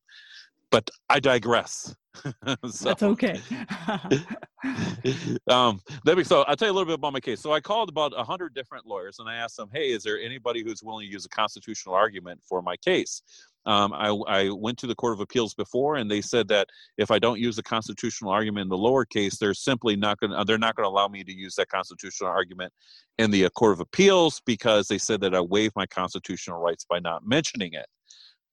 But I digress. *laughs* so, That's okay. *laughs* um, let me. So I'll tell you a little bit about my case. So I called about a hundred different lawyers, and I asked them, "Hey, is there anybody who's willing to use a constitutional argument for my case?" Um, I, I, went to the Court of Appeals before, and they said that if I don't use a constitutional argument in the lower case, they're simply not going. to They're not going to allow me to use that constitutional argument in the uh, Court of Appeals because they said that I waive my constitutional rights by not mentioning it.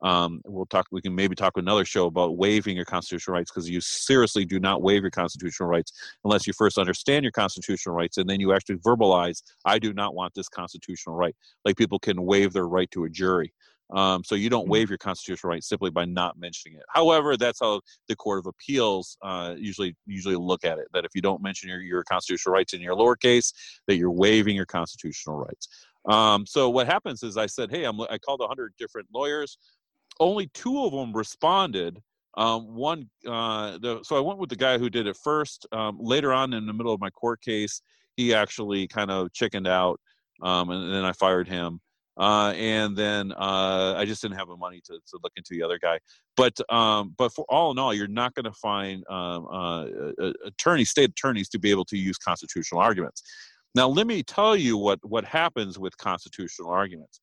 Um, we'll talk. We can maybe talk another show about waiving your constitutional rights because you seriously do not waive your constitutional rights unless you first understand your constitutional rights and then you actually verbalize, "I do not want this constitutional right." Like people can waive their right to a jury. Um, so you don't mm-hmm. waive your constitutional rights simply by not mentioning it. However, that's how the Court of Appeals uh, usually usually look at it. That if you don't mention your, your constitutional rights in your lower case, that you're waiving your constitutional rights. Um, so what happens is I said, hey, I'm, I called 100 different lawyers. Only two of them responded. Um, one, uh, the, so I went with the guy who did it first. Um, later on in the middle of my court case, he actually kind of chickened out, um, and, and then I fired him. Uh, and then uh, I just didn't have the money to, to look into the other guy. But um, but for all in all, you're not going to find um, uh, attorneys, state attorneys, to be able to use constitutional arguments. Now, let me tell you what what happens with constitutional arguments.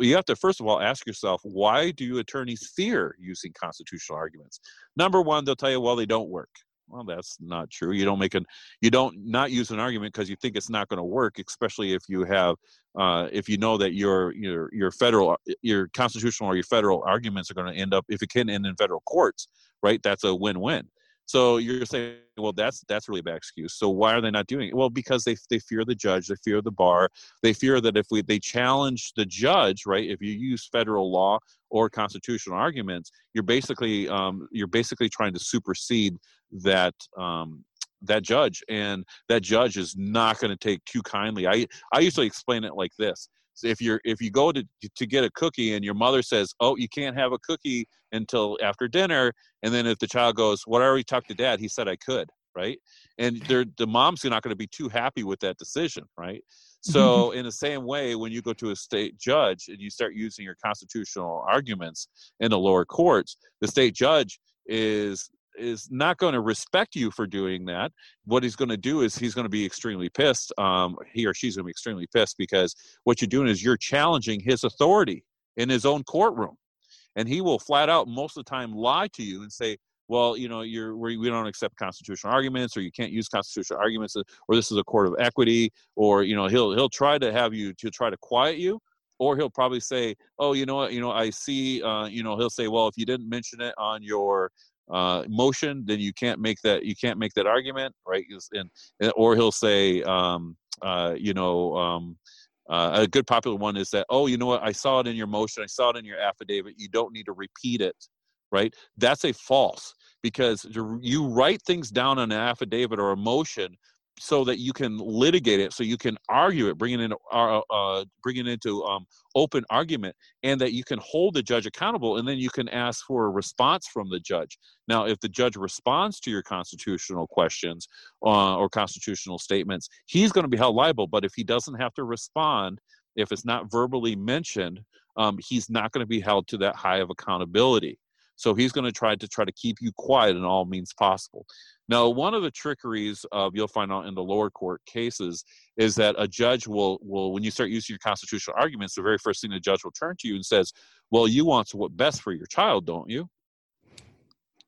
You have to first of all ask yourself why do attorneys fear using constitutional arguments? Number one, they'll tell you, well, they don't work. Well that's not true. You don't make an you don't not use an argument because you think it's not going to work especially if you have uh, if you know that your your your federal your constitutional or your federal arguments are going to end up if it can end in federal courts right? That's a win-win so you're saying, well, that's that's really a bad excuse. So why are they not doing it? Well, because they they fear the judge, they fear the bar, they fear that if we they challenge the judge, right? If you use federal law or constitutional arguments, you're basically um, you're basically trying to supersede that um, that judge, and that judge is not going to take too kindly. I I usually explain it like this: so if you're if you go to to get a cookie and your mother says, "Oh, you can't have a cookie until after dinner," and then if the child goes, "What I already talked to dad, he said I could," right? And they're, the mom's not going to be too happy with that decision, right? So *laughs* in the same way, when you go to a state judge and you start using your constitutional arguments in the lower courts, the state judge is is not going to respect you for doing that. What he's going to do is he's going to be extremely pissed. Um, he or she's going to be extremely pissed because what you're doing is you're challenging his authority in his own courtroom, and he will flat out most of the time lie to you and say, "Well, you know, you're we don't accept constitutional arguments, or you can't use constitutional arguments, or this is a court of equity, or you know, he'll he'll try to have you to try to quiet you." Or he'll probably say, "Oh, you know what? You know, I see. Uh, you know, he'll say, well, if you didn't mention it on your uh, motion, then you can't make that you can't make that argument, right? And, or he'll say, um, uh, you know, um, uh, a good popular one is that, oh, you know what? I saw it in your motion, I saw it in your affidavit. You don't need to repeat it, right? That's a false because you write things down on an affidavit or a motion so that you can litigate it, so you can argue it, bring it into uh, uh, bring it into um, open argument, and that you can hold the judge accountable, and then you can ask for a response from the judge. Now, if the judge responds to your constitutional questions uh, or constitutional statements, he's going to be held liable. But if he doesn't have to respond, if it's not verbally mentioned, um, he's not going to be held to that high of accountability. So he's going to try to try to keep you quiet in all means possible. Now, one of the trickeries of you'll find out in the lower court cases is that a judge will will when you start using your constitutional arguments, the very first thing the judge will turn to you and says, "Well, you want what's best for your child, don't you?"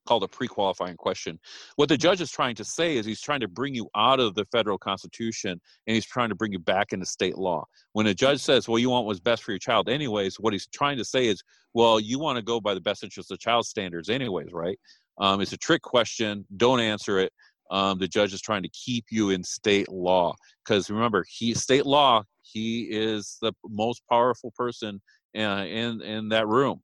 Called a pre-qualifying question. What the judge is trying to say is he's trying to bring you out of the federal constitution and he's trying to bring you back into state law. When a judge says, "Well, you want what's best for your child anyways," what he's trying to say is, "Well, you want to go by the best interest of the child standards anyways, right?" Um, it's a trick question. Don't answer it. Um, the judge is trying to keep you in state law because remember, he state law. He is the most powerful person uh, in in that room.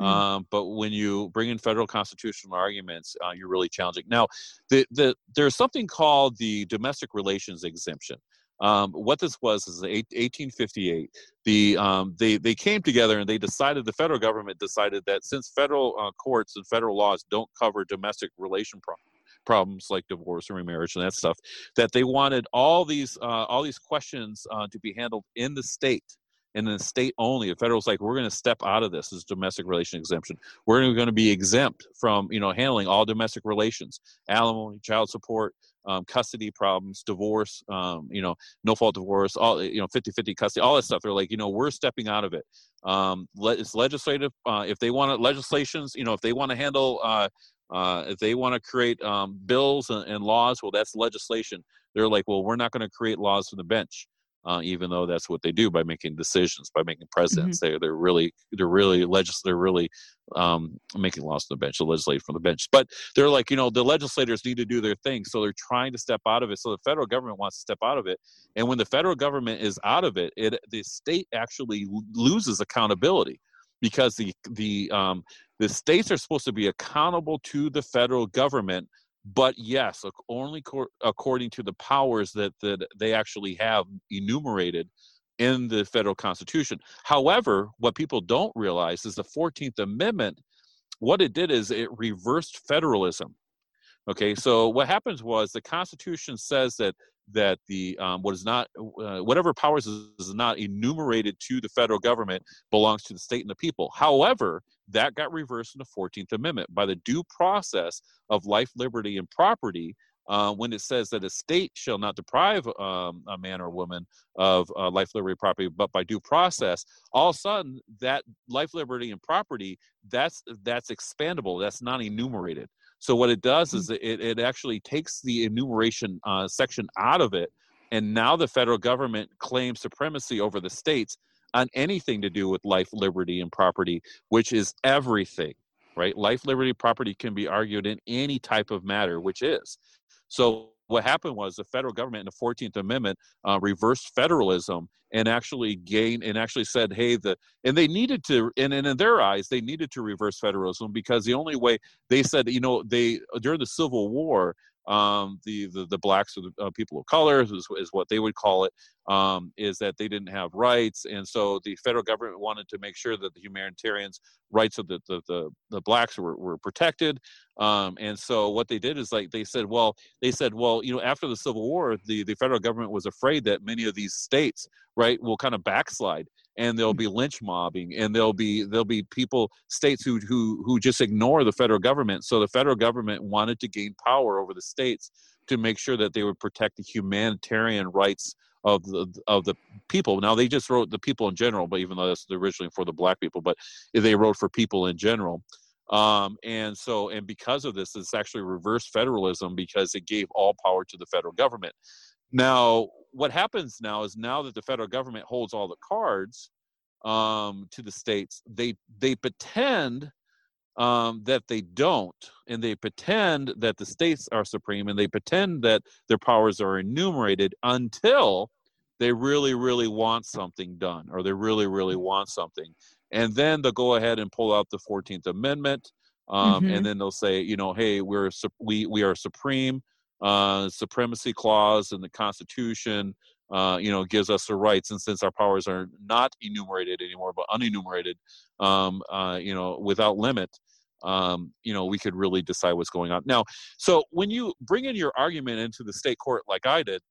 Mm-hmm. Um, but when you bring in federal constitutional arguments, uh, you're really challenging. Now, the, the, there's something called the domestic relations exemption. Um, what this was is 1858. The um, they they came together and they decided the federal government decided that since federal uh, courts and federal laws don't cover domestic relation problems problems like divorce and remarriage and that stuff that they wanted all these uh, all these questions uh, to be handled in the state and then state only. The federal's like, we're going to step out of this as domestic relation exemption. We're going to be exempt from, you know, handling all domestic relations, alimony, child support, um, custody problems, divorce, um, you know, no fault divorce, all, you know, 50 50 custody, all that stuff. They're like, you know, we're stepping out of it. Um, it's legislative. Uh, if they want to, legislations, you know, if they want to handle, uh, uh, if they want to create um, bills and, and, laws, well, that's legislation. They're like, well, we're not going to create laws from the bench uh, even though that's what they do by making decisions, by making precedents. Mm-hmm. They they're really they're really legis they're really um, making laws from the bench, the legislative from the bench. But they're like you know the legislators need to do their thing, so they're trying to step out of it. So the federal government wants to step out of it, and when the federal government is out of it, it the state actually loses accountability because the the um, the states are supposed to be accountable to the federal government but yes only co- according to the powers that that they actually have enumerated in the federal constitution. However, what people don't realize is the 14th Amendment, what it did is it reversed federalism. Okay, so what happens was the Constitution says that that the um, what is not uh, whatever powers is, not enumerated to the federal government belongs to the state and the people. However, that got reversed in the Fourteenth Amendment by the due process of life, liberty, and property uh, when it says that a state shall not deprive um, a man or woman of uh, life, liberty, property, but by due process, all of a sudden that life, liberty, and property that's that's expandable. That's not enumerated. So what it does is mm. it, it actually takes the enumeration uh, section out of it, and now the federal government claims supremacy over the states on anything to do with life, liberty, and property, which is everything right? Life, liberty, property can be argued in any type of matter, which is. So what happened was the federal government in the 14th amendment uh, reversed federalism and actually gained and actually said hey the and they needed to and, and in their eyes they needed to reverse federalism because the only way they said you know they during the civil war um, the, the, the blacks or the uh, people of color is, is, what they would call it, um, is that they didn't have rights, and so the federal government wanted to make sure that the humanitarians' rights of the the, the, the blacks were, were protected. Um, and so what they did is like they said, well, they said, well, you know, after the Civil War, the the federal government was afraid that many of these states, right, will kind of backslide and there'll be lynch mobbing and there'll be there'll be people states who who who just ignore the federal government. So the federal government wanted to gain power over the states to make sure that they would protect the humanitarian rights of the of the people. Now they just wrote the people in general but even though that's originally for the black people but they wrote for people in general um, and so and because of this it's actually reverse federalism because it gave all power to the federal government. Now, what happens now is now that the federal government holds all the cards um, to the states, they they pretend um, that they don't, and they pretend that the states are supreme, and they pretend that their powers are enumerated until they really, really want something done, or they really, really want something, and then they'll go ahead and pull out the Fourteenth Amendment, um, mm-hmm. and then they'll say, you know, hey, we're we we are supreme uh, supremacy clause in the Constitution, uh, you know, gives us the rights. And since our powers are not enumerated anymore, but unenumerated, um, uh, you know, without limit, um, you know, we could really decide what's going on. Now, so when you bring in your argument into the state court, like I did,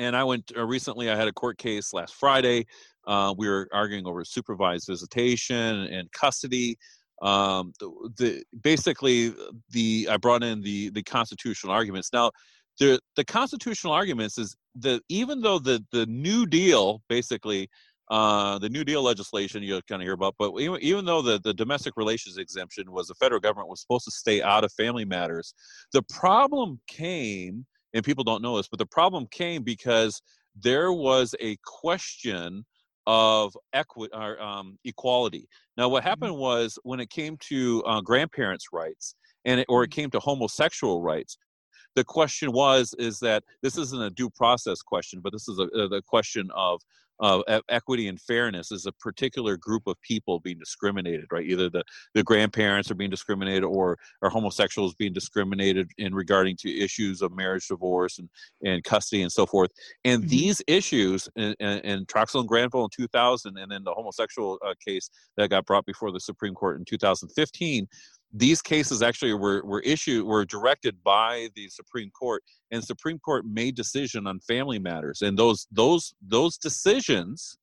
and I went uh, recently. I had a court case last Friday. Uh, we were arguing over supervised visitation and custody um, the, the basically the I brought in the the constitutional arguments. Now, the the constitutional arguments is that even though the the New Deal basically uh, the New Deal legislation you'll kind of hear about, but even, even though the, the domestic relations exemption was the federal government was supposed to stay out of family matters, the problem came, and people don't know this, but the problem came because there was a question of equity or um, equality. Now, what mm-hmm. happened was when it came to uh, grandparents' rights and it, or it mm-hmm. came to homosexual rights, the question was is that this isn't a due process question, but this is a, a the question of uh, equity and fairness is a particular group of people being discriminated, right? Either the, the grandparents are being discriminated or, or homosexuals being discriminated in regarding to issues of marriage, divorce, and, and custody and so forth. And mm-hmm. these issues in, in, in Troxel and Granville in 2000 and then the homosexual uh, case that got brought before the Supreme Court in 2015 these cases actually were, were issued were directed by the supreme court and supreme court made decision on family matters and those those those decisions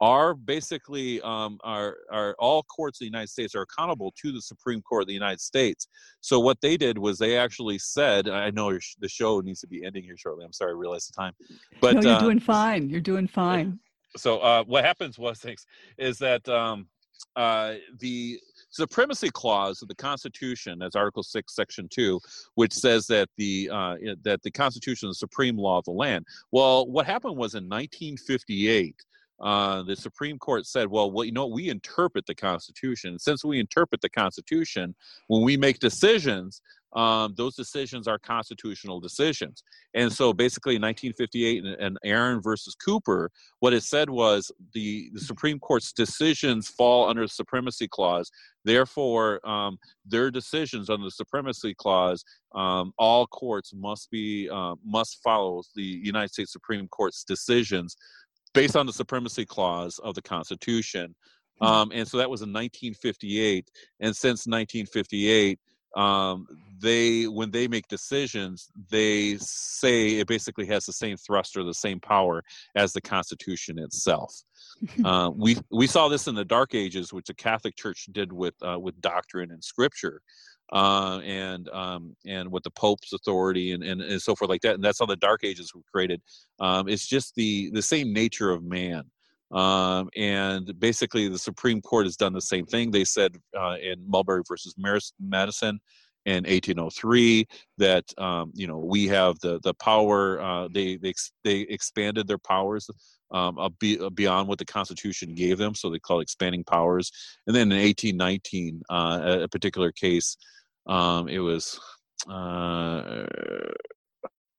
are basically um, are are all courts of the United States are accountable to the Supreme Court of the United States. So what they did was they actually said, I know the show needs to be ending here shortly. I'm sorry, I realized the time, but no, you're uh, doing fine. You're doing fine. *laughs* So uh, what happens was things *laughs* is that um, uh, the supremacy clause of the Constitution, as Article Six, Section Two, which says that the uh, that the Constitution is the supreme law of the land. Well, what happened was in 1958. Uh, the Supreme Court said, well, well, you know, we interpret the Constitution. Since we interpret the Constitution, when we make decisions, um, those decisions are constitutional decisions. And so basically in 1958 and, and Aaron versus Cooper, what it said was the, the Supreme Court's decisions fall under the supremacy clause. Therefore, um, their decisions under the supremacy clause, um, all courts must be uh, must follow the United States Supreme Court's decisions based on the supremacy clause of the Constitution. Hmm. Um, and so that was in 1958. And since 1958, um, they when they make decisions, they say it basically has the same thrust or the same power as the Constitution itself. *laughs* uh, we we saw this in the Dark Ages, which the Catholic Church did with uh, with doctrine and Scripture, uh, and um, and with the Pope's authority and, and, and so forth like that. And that's how the Dark Ages were created. Um, it's just the the same nature of man. Um, and basically, the Supreme Court has done the same thing. They said uh, in Marbury versus Madison in 1803 that um, you know we have the the power. Uh, they they they expanded their powers um, beyond what the Constitution gave them, so they call it expanding powers. And then in 1819, uh, a particular case, um, it was. Uh,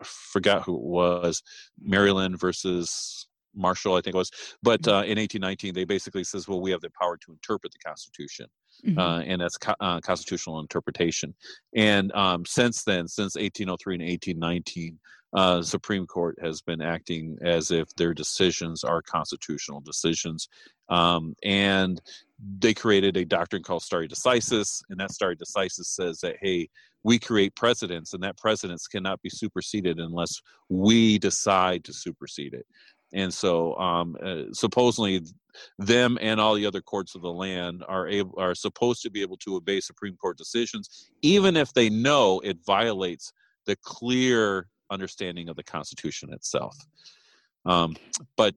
forgot who it was Maryland versus Marshall, I think it was. But mm-hmm. uh, in 1819, they basically says, well, we have the power to interpret the Constitution, mm-hmm. uh, and that's co- uh, constitutional interpretation. And um, since then, since 1803 and 1819, uh, Supreme Court has been acting as if their decisions are constitutional decisions, um, and they created a doctrine called stare decisis, and that stare decisis says that hey, we create precedents, and that precedents cannot be superseded unless we decide to supersede it and so um, uh, supposedly them and all the other courts of the land are able are supposed to be able to obey supreme court decisions even if they know it violates the clear understanding of the constitution itself. Um, but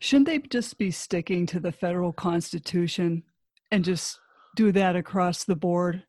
shouldn't they just be sticking to the federal constitution and just do that across the board?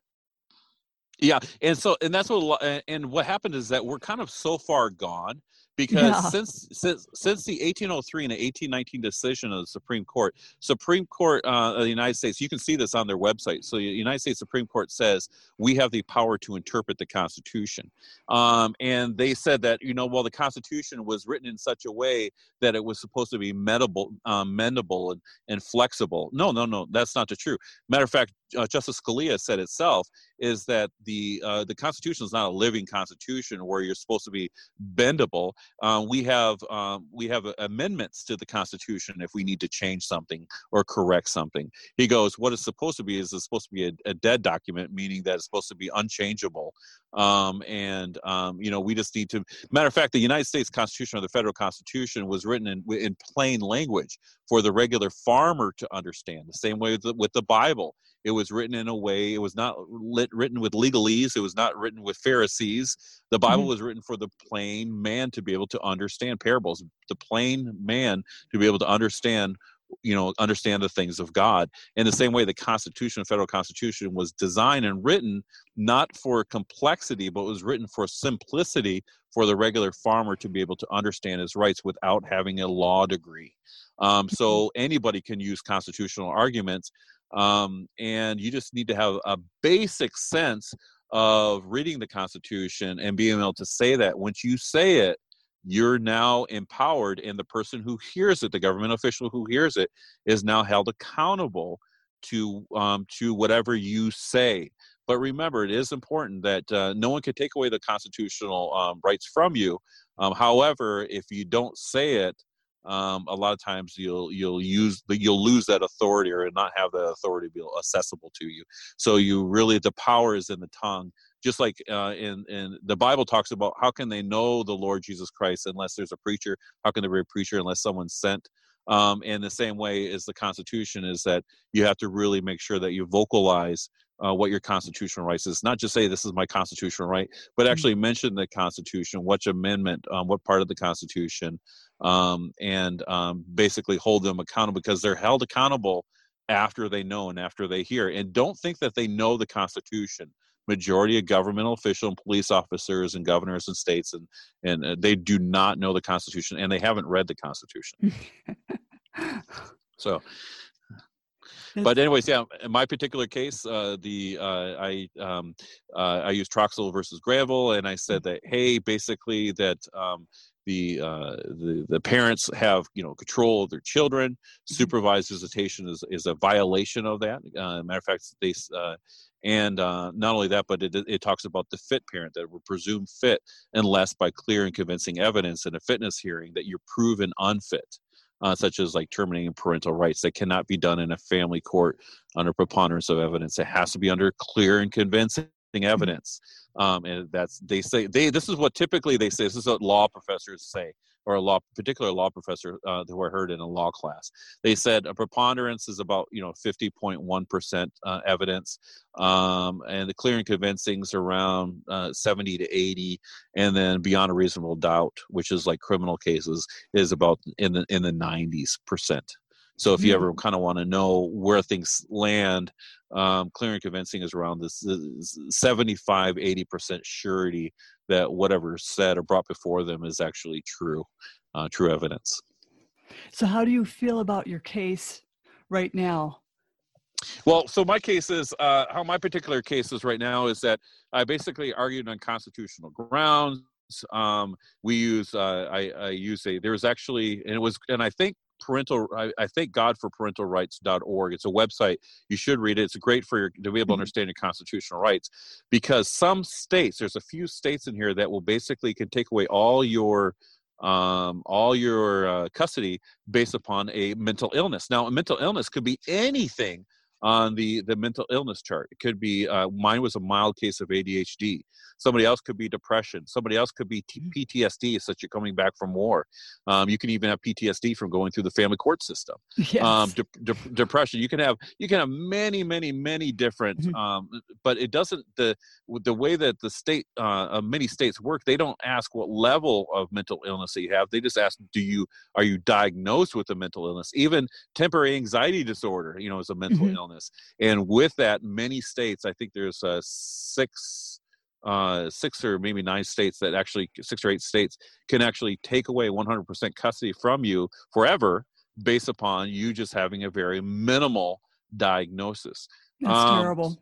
Yeah and so and that's what and what happened is that we're kind of so far gone because yeah. since since since the 1803 and the 1819 decision of the Supreme Court, Supreme Court uh, of the United States, you can see this on their website. So the United States Supreme Court says we have the power to interpret the Constitution, um, and they said that you know well the Constitution was written in such a way that it was supposed to be mendable, um, mendable and, and flexible. No, no, no, that's not the truth. Matter of fact, uh, Justice Scalia said itself is that the uh, the Constitution is not a living Constitution where you're supposed to be bendable. Um, we have um, we have amendments to the Constitution if we need to change something or correct something. He goes, what it's supposed to be is it's supposed to be a, a dead document, meaning that it's supposed to be unchangeable. Um, and um, you know, we just need to. Matter of fact, the United States Constitution or the federal Constitution was written in in plain language for the regular farmer to understand. The same way with the, with the Bible it was written in a way, it was not lit, written with legalese, it was not written with Pharisees. The Bible mm-hmm. was written for the plain man to be able to understand parables, the plain man to be able to understand you know understand the things of god in the same way the constitution federal constitution was designed and written not for complexity but was written for simplicity for the regular farmer to be able to understand his rights without having a law degree um, so mm-hmm. anybody can use constitutional arguments um, and you just need to have a basic sense of reading the Constitution and being able to say that. Once you say it, you're now empowered, and the person who hears it, the government official who hears it, is now held accountable to um, to whatever you say. But remember, it is important that uh, no one can take away the constitutional um, rights from you. Um, however, if you don't say it, um, a lot of times you'll you'll use you'll lose that authority or not have the authority be accessible to you. So you really the power is in the tongue. Just like uh, in in the Bible talks about how can they know the Lord Jesus Christ unless there's a preacher? How can there be a preacher unless someone's sent? Um, and the same way as the Constitution is that you have to really make sure that you vocalize uh, what your constitutional rights is. Not just say this is my constitutional right, but mm-hmm. actually mention the Constitution, which amendment, um, what part of the Constitution, um, and um, basically hold them accountable because they're held accountable after they know and after they hear. And don't think that they know the Constitution. Majority of governmental official and police officers and governors and states and and uh, they do not know the Constitution and they haven't read the Constitution. so but anyways, yeah, in my particular case, uh, the uh, I um, uh, I used Troxel versus Gravel, and I said that hey, basically that um, the uh, the the parents have you know control of their children. Mm-hmm. Supervised visitation is is a violation of that. Uh, matter of fact, they uh, and uh, not only that, but it, it talks about the fit parent that we're presumed fit unless by clear and convincing evidence in a fitness hearing that you're proven unfit. Uh, such as like terminating parental rights that cannot be done in a family court under preponderance of evidence. It has to be under clear and convincing. Evidence. Um, and that's they say they this is what typically they say this is what law professors say or a law particular law professor uh, who I heard in a law class. They said a preponderance is about you know 50.1 percent uh, evidence. Um, and the clear and convincing is around uh, 70 to 80 and then beyond a reasonable doubt which is like criminal cases is about in the in the 90s percent so if you ever kind of want to know where things land, um, clear and convincing is around this 75, 80% surety that whatever said or brought before them is actually true, uh, true evidence. So how do you feel about your case right now? Well, so my case is uh, how my particular case is right now is that I basically argued on constitutional grounds. Um, we use uh, I, I use a there was actually and it was and I think parental I, I thank god for parentalrights.org it's a website. You should read it. It's great for your to be able to mm-hmm. understand your constitutional rights because some states there's a few states in here that will basically can take away all your um, all your uh, custody based upon a mental illness. Now a mental illness could be anything on the the mental illness chart. It could be uh, mine was a mild case of ADHD. Somebody else could be depression. Somebody else could be t- mm-hmm. PTSD, such you're coming back from war. Um, you can even have PTSD from going through the family court system. *laughs* Yes. Um, de- de- depression. You can have you can have many many many different. Mm-hmm. Um, but it doesn't the the way that the state uh, many states work. They don't ask what level of mental illness that you have. They just ask, do you are you diagnosed with a mental illness? Even temporary anxiety disorder, you know, is a mental mm-hmm. illness illness. And with that, many states, I think there's uh, six, uh, six or maybe nine states that actually, six or eight states can actually take away 100% custody from you forever based upon you just having a very minimal diagnosis. That's um, terrible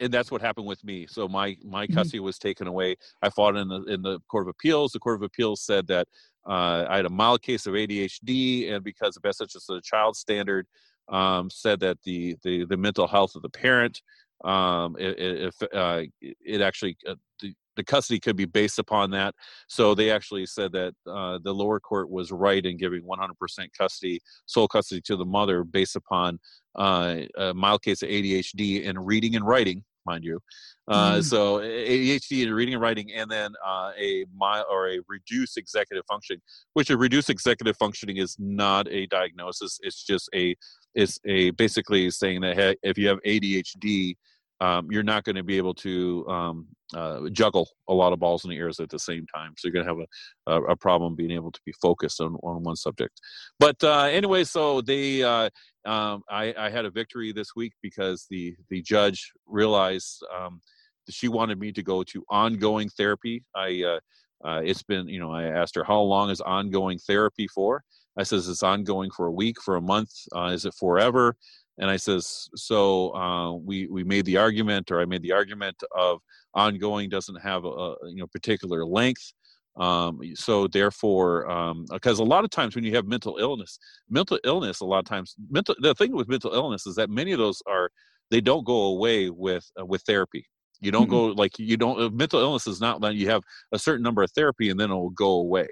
and that's what happened with me. So my my mm-hmm. custody mm-hmm. was taken away. I fought in the in the court of appeals. The court of appeals said that uh, I had a mild case of ADHD, and because of best interest of the child standard, um, said that the, the, the mental health of the parent, um, it, it, uh, it actually uh, the, the custody could be based upon that. So they actually said that uh, the lower court was right in giving 100% custody, sole custody to the mother based upon uh, a mild case of ADHD and reading and writing, mind you. Uh, mm. So ADHD and reading and writing, and then uh, a mild or a reduced executive function, which a reduced executive functioning is not a diagnosis. It's just a it's a basically saying that hey, if you have ADHD, um, you're not going to be able to um, uh, juggle a lot of balls in the air at the same time. So you're going to have a, a, a, problem being able to be focused on, on one subject. But uh, anyway, so they, uh, um, I, I, had a victory this week because the the judge realized um, that she wanted me to go to ongoing therapy. I uh, uh, it's been, you know, I asked her how long is ongoing therapy for. I says it's ongoing for a week, for a month. Uh, is it forever? And I says, so uh, we we made the argument, or I made the argument of ongoing doesn't have a, a you know particular length. Um, so therefore, because um, a lot of times when you have mental illness, mental illness, a lot of times, mental the thing with mental illness is that many of those are they don't go away with uh, with therapy. You don't mm-hmm. go like you don't. Uh, mental illness is not that you have a certain number of therapy and then it will go away.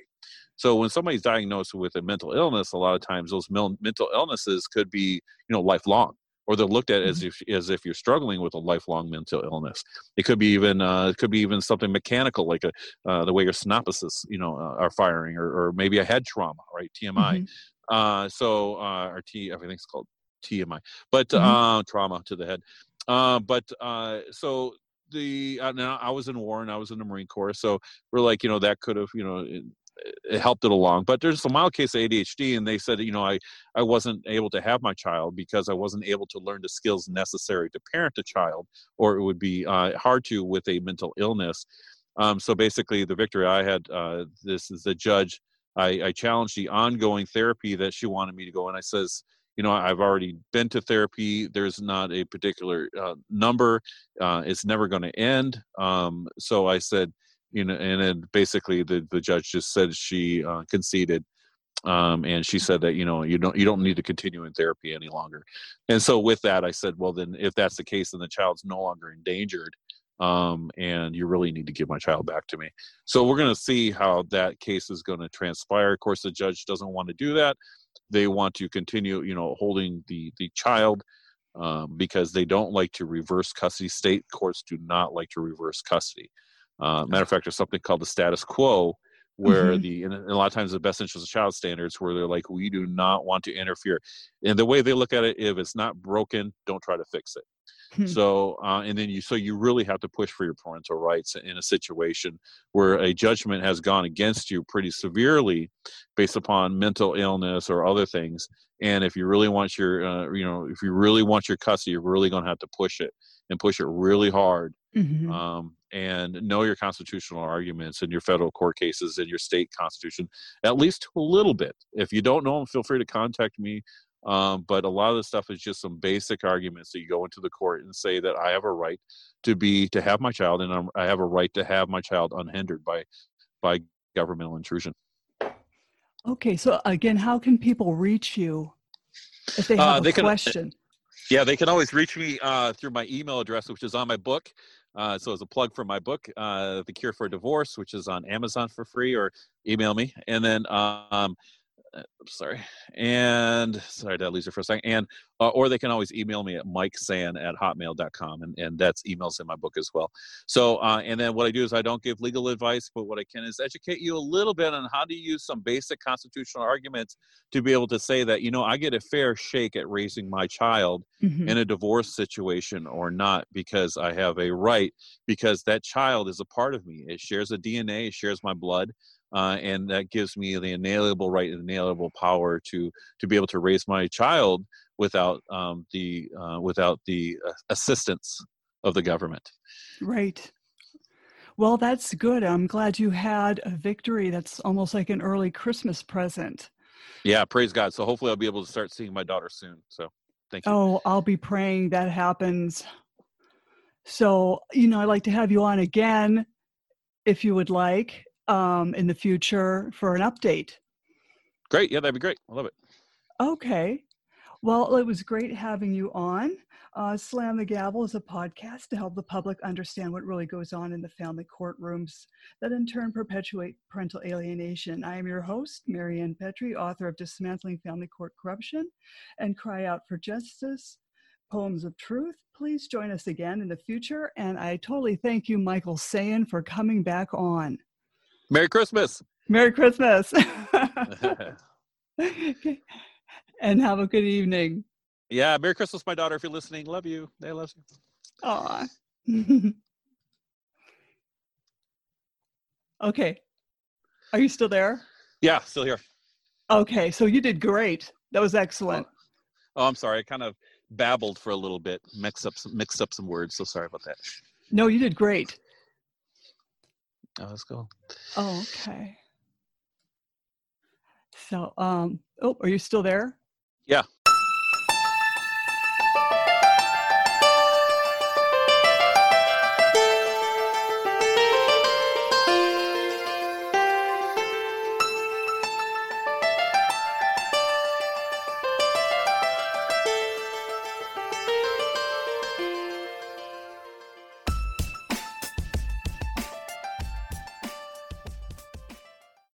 So when somebody's diagnosed with a mental illness, a lot of times those mental illnesses could be, you know, lifelong, or they're looked at as mm-hmm. if as if you're struggling with a lifelong mental illness. It could be even uh, it could be even something mechanical, like a, uh, the way your synapses, you know, uh, are firing, or, or maybe a head trauma, right? TMI. Mm-hmm. Uh, so uh, or T, everything's called TMI, but mm-hmm. uh, trauma to the head. Uh, but uh, so the uh, now I was in war and I was in the Marine Corps, so we're like, you know, that could have, you know, it helped it along. But there's a mild case of ADHD, and they said, you know, I, I wasn't able to have my child because I wasn't able to learn the skills necessary to parent a child, or it would be uh, hard to with a mental illness. Um, so basically, the victory I had, uh, this is the judge. I, I challenged the ongoing therapy that she wanted me to go, and I says, you know, I've already been to therapy. There's not a particular uh, number. Uh, it's never going to end. Um, so I said, you know, and then basically the the judge just said she uh, conceded um, and she said that you know you don't you don't need to continue in therapy any longer. And so with that i said well then if that's the case then the child's no longer endangered um, and you really need to give my child back to me. So we're going to see how that case is going to transpire. Of course the judge doesn't want to do that. They want to continue you know holding the the child um, because they don't like to reverse custody. State courts do not like to reverse custody uh, matter of fact there's something called the status quo where mm-hmm. the and a lot of times the best interest of child standards where they're like we do not want to interfere and the way they look at it if it's not broken don't try to fix it hmm. so uh, and then you so you really have to push for your parental rights in a situation where a judgment has gone against you pretty severely based upon mental illness or other things and if you really want your uh, you know if you really want your custody you're really going to have to push it and push it really hard mm-hmm. um, and know your constitutional arguments in your federal court cases and your state constitution at least a little bit. If you don't know them, feel free to contact me. Um, but a lot of the stuff is just some basic arguments that you go into the court and say that I have a right to be to have my child, and I'm, i have a right to have my child unhindered by by governmental intrusion. Okay, so again, how can people reach you if they uh, have uh, they a can, question? Yeah, they can always reach me uh, through my email address, which is on my book. Uh, so as a plug for my book, uh, The Cure for Divorce, which is on Amazon for free, or email me. And then um, sorry, and sorry, did I lose it for a second? And uh, or they can always email me at mikesan at hotmail.com, and and that's emails in my book as well. So uh, and then what I do is I don't give legal advice, but what I can is educate you a little bit on how to use some basic constitutional arguments to be able to say that you know I get a fair shake at raising my child mm-hmm. in a divorce situation or not because I have a right because that child is a part of me. It shares a DNA, it shares my blood uh, and that gives me the inalienable right and inalienable power to to be able to raise my child without um, the uh, without the uh, assistance of the government. Right. Well, that's good. I'm glad you had a victory. That's almost like an early Christmas present. Yeah, praise God. So hopefully I'll be able to start seeing my daughter soon. So thank you. Oh, I'll be praying that happens. So, you know, I'd like to have you on again if you would like um, in the future for an update. Great. Yeah, that'd be great. I love it. Okay. Well, it was great having you on. Uh, Slam the Gavel is a podcast to help the public understand what really goes on in the family courtrooms that in turn perpetuate parental alienation. I am your host, Marianne Petrie, author of Dismantling Family Court Corruption and Cry Out for Justice, Poems of Truth. Please join us again in the future. And I totally thank you, Michael Sayin, for coming back on. Merry Christmas. Merry Christmas. *laughs* *laughs* and have a good evening. Yeah, Merry Christmas, my daughter. If you're listening, love you. They love you. Aw. *laughs* okay. Are you still there? Yeah, still here. Okay, so you did great. That was excellent. Oh, oh I'm sorry. I kind of babbled for a little bit, mixed up some mixed up some words. So sorry about that. No, you did great. Oh, let's. Oh, okay. So, um, oh, are you still there? Yeah.